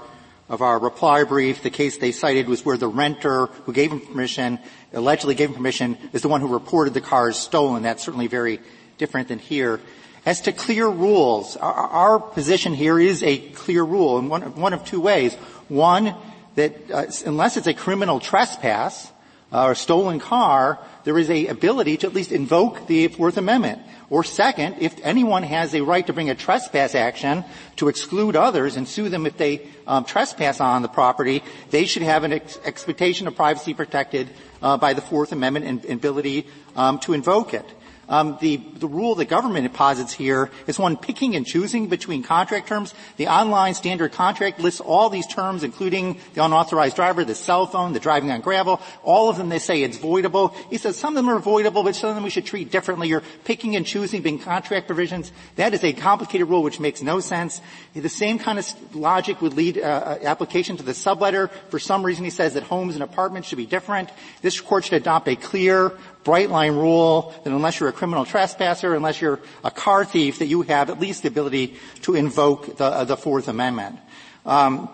of our reply brief. The case they cited was where the renter who gave him permission, allegedly gave him permission, is the one who reported the car as stolen. That's certainly very different than here. As to clear rules, our, our position here is a clear rule in one, one of two ways. One, that uh, unless it's a criminal trespass, uh, or stolen car, there is a ability to at least invoke the Fourth Amendment. Or second, if anyone has a right to bring a trespass action to exclude others and sue them if they um, trespass on the property, they should have an ex- expectation of privacy protected uh, by the Fourth Amendment and, and ability um, to invoke it. Um, the, the rule the government posits here is one picking and choosing between contract terms. The online standard contract lists all these terms, including the unauthorized driver, the cell phone, the driving on gravel. All of them they say it's voidable. He says some of them are voidable, but some of them we should treat differently. You're picking and choosing between contract provisions. That is a complicated rule which makes no sense. The same kind of logic would lead uh, uh, application to the subletter. For some reason he says that homes and apartments should be different. This court should adopt a clear, bright line rule that unless you're a criminal trespasser, unless you're a car thief, that you have at least the ability to invoke the, uh, the Fourth Amendment. Um,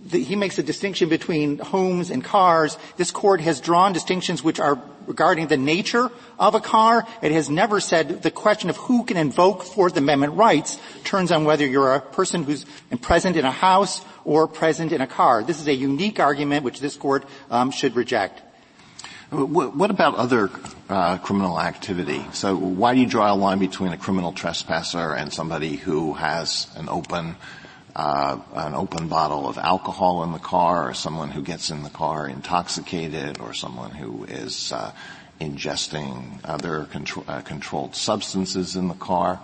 the, he makes a distinction between homes and cars. This court has drawn distinctions which are regarding the nature of a car. It has never said the question of who can invoke Fourth Amendment rights turns on whether you're a person who's present in a house or present in a car. This is a unique argument which this court um, should reject. What about other uh, criminal activity? So why do you draw a line between a criminal trespasser and somebody who has an open uh, an open bottle of alcohol in the car, or someone who gets in the car intoxicated, or someone who is uh, ingesting other contro- uh, controlled substances in the car?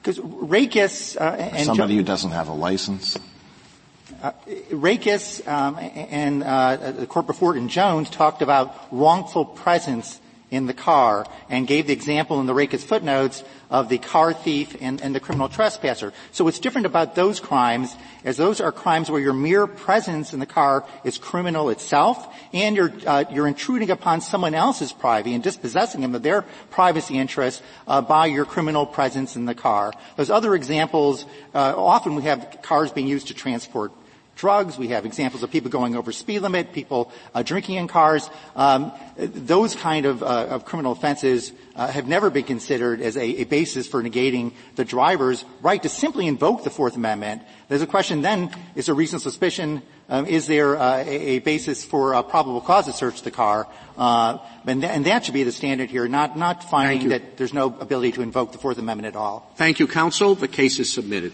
Because Rakas uh, and somebody who doesn't have a license. Uh, Rakas um, and uh, the court before it in Jones talked about wrongful presence in the car and gave the example in the Rakas footnotes of the car thief and, and, the criminal trespasser. So what's different about those crimes is those are crimes where your mere presence in the car is criminal itself and you're, uh, you're intruding upon someone else's privacy and dispossessing them of their privacy interests uh, by your criminal presence in the car. Those other examples, uh, often we have cars being used to transport drugs. We have examples of people going over speed limit, people uh, drinking in cars. Um, those kind of, uh, of criminal offenses uh, have never been considered as a, a, basis for negating the driver's right to simply invoke the Fourth Amendment. There's a question then: Is there reasonable suspicion? Um, is there uh, a, a, basis for a probable cause to search the car? Uh, and, th- and, that should be the standard here, not not finding that there's no ability to invoke the Fourth Amendment at all. Thank you, counsel. The case is submitted.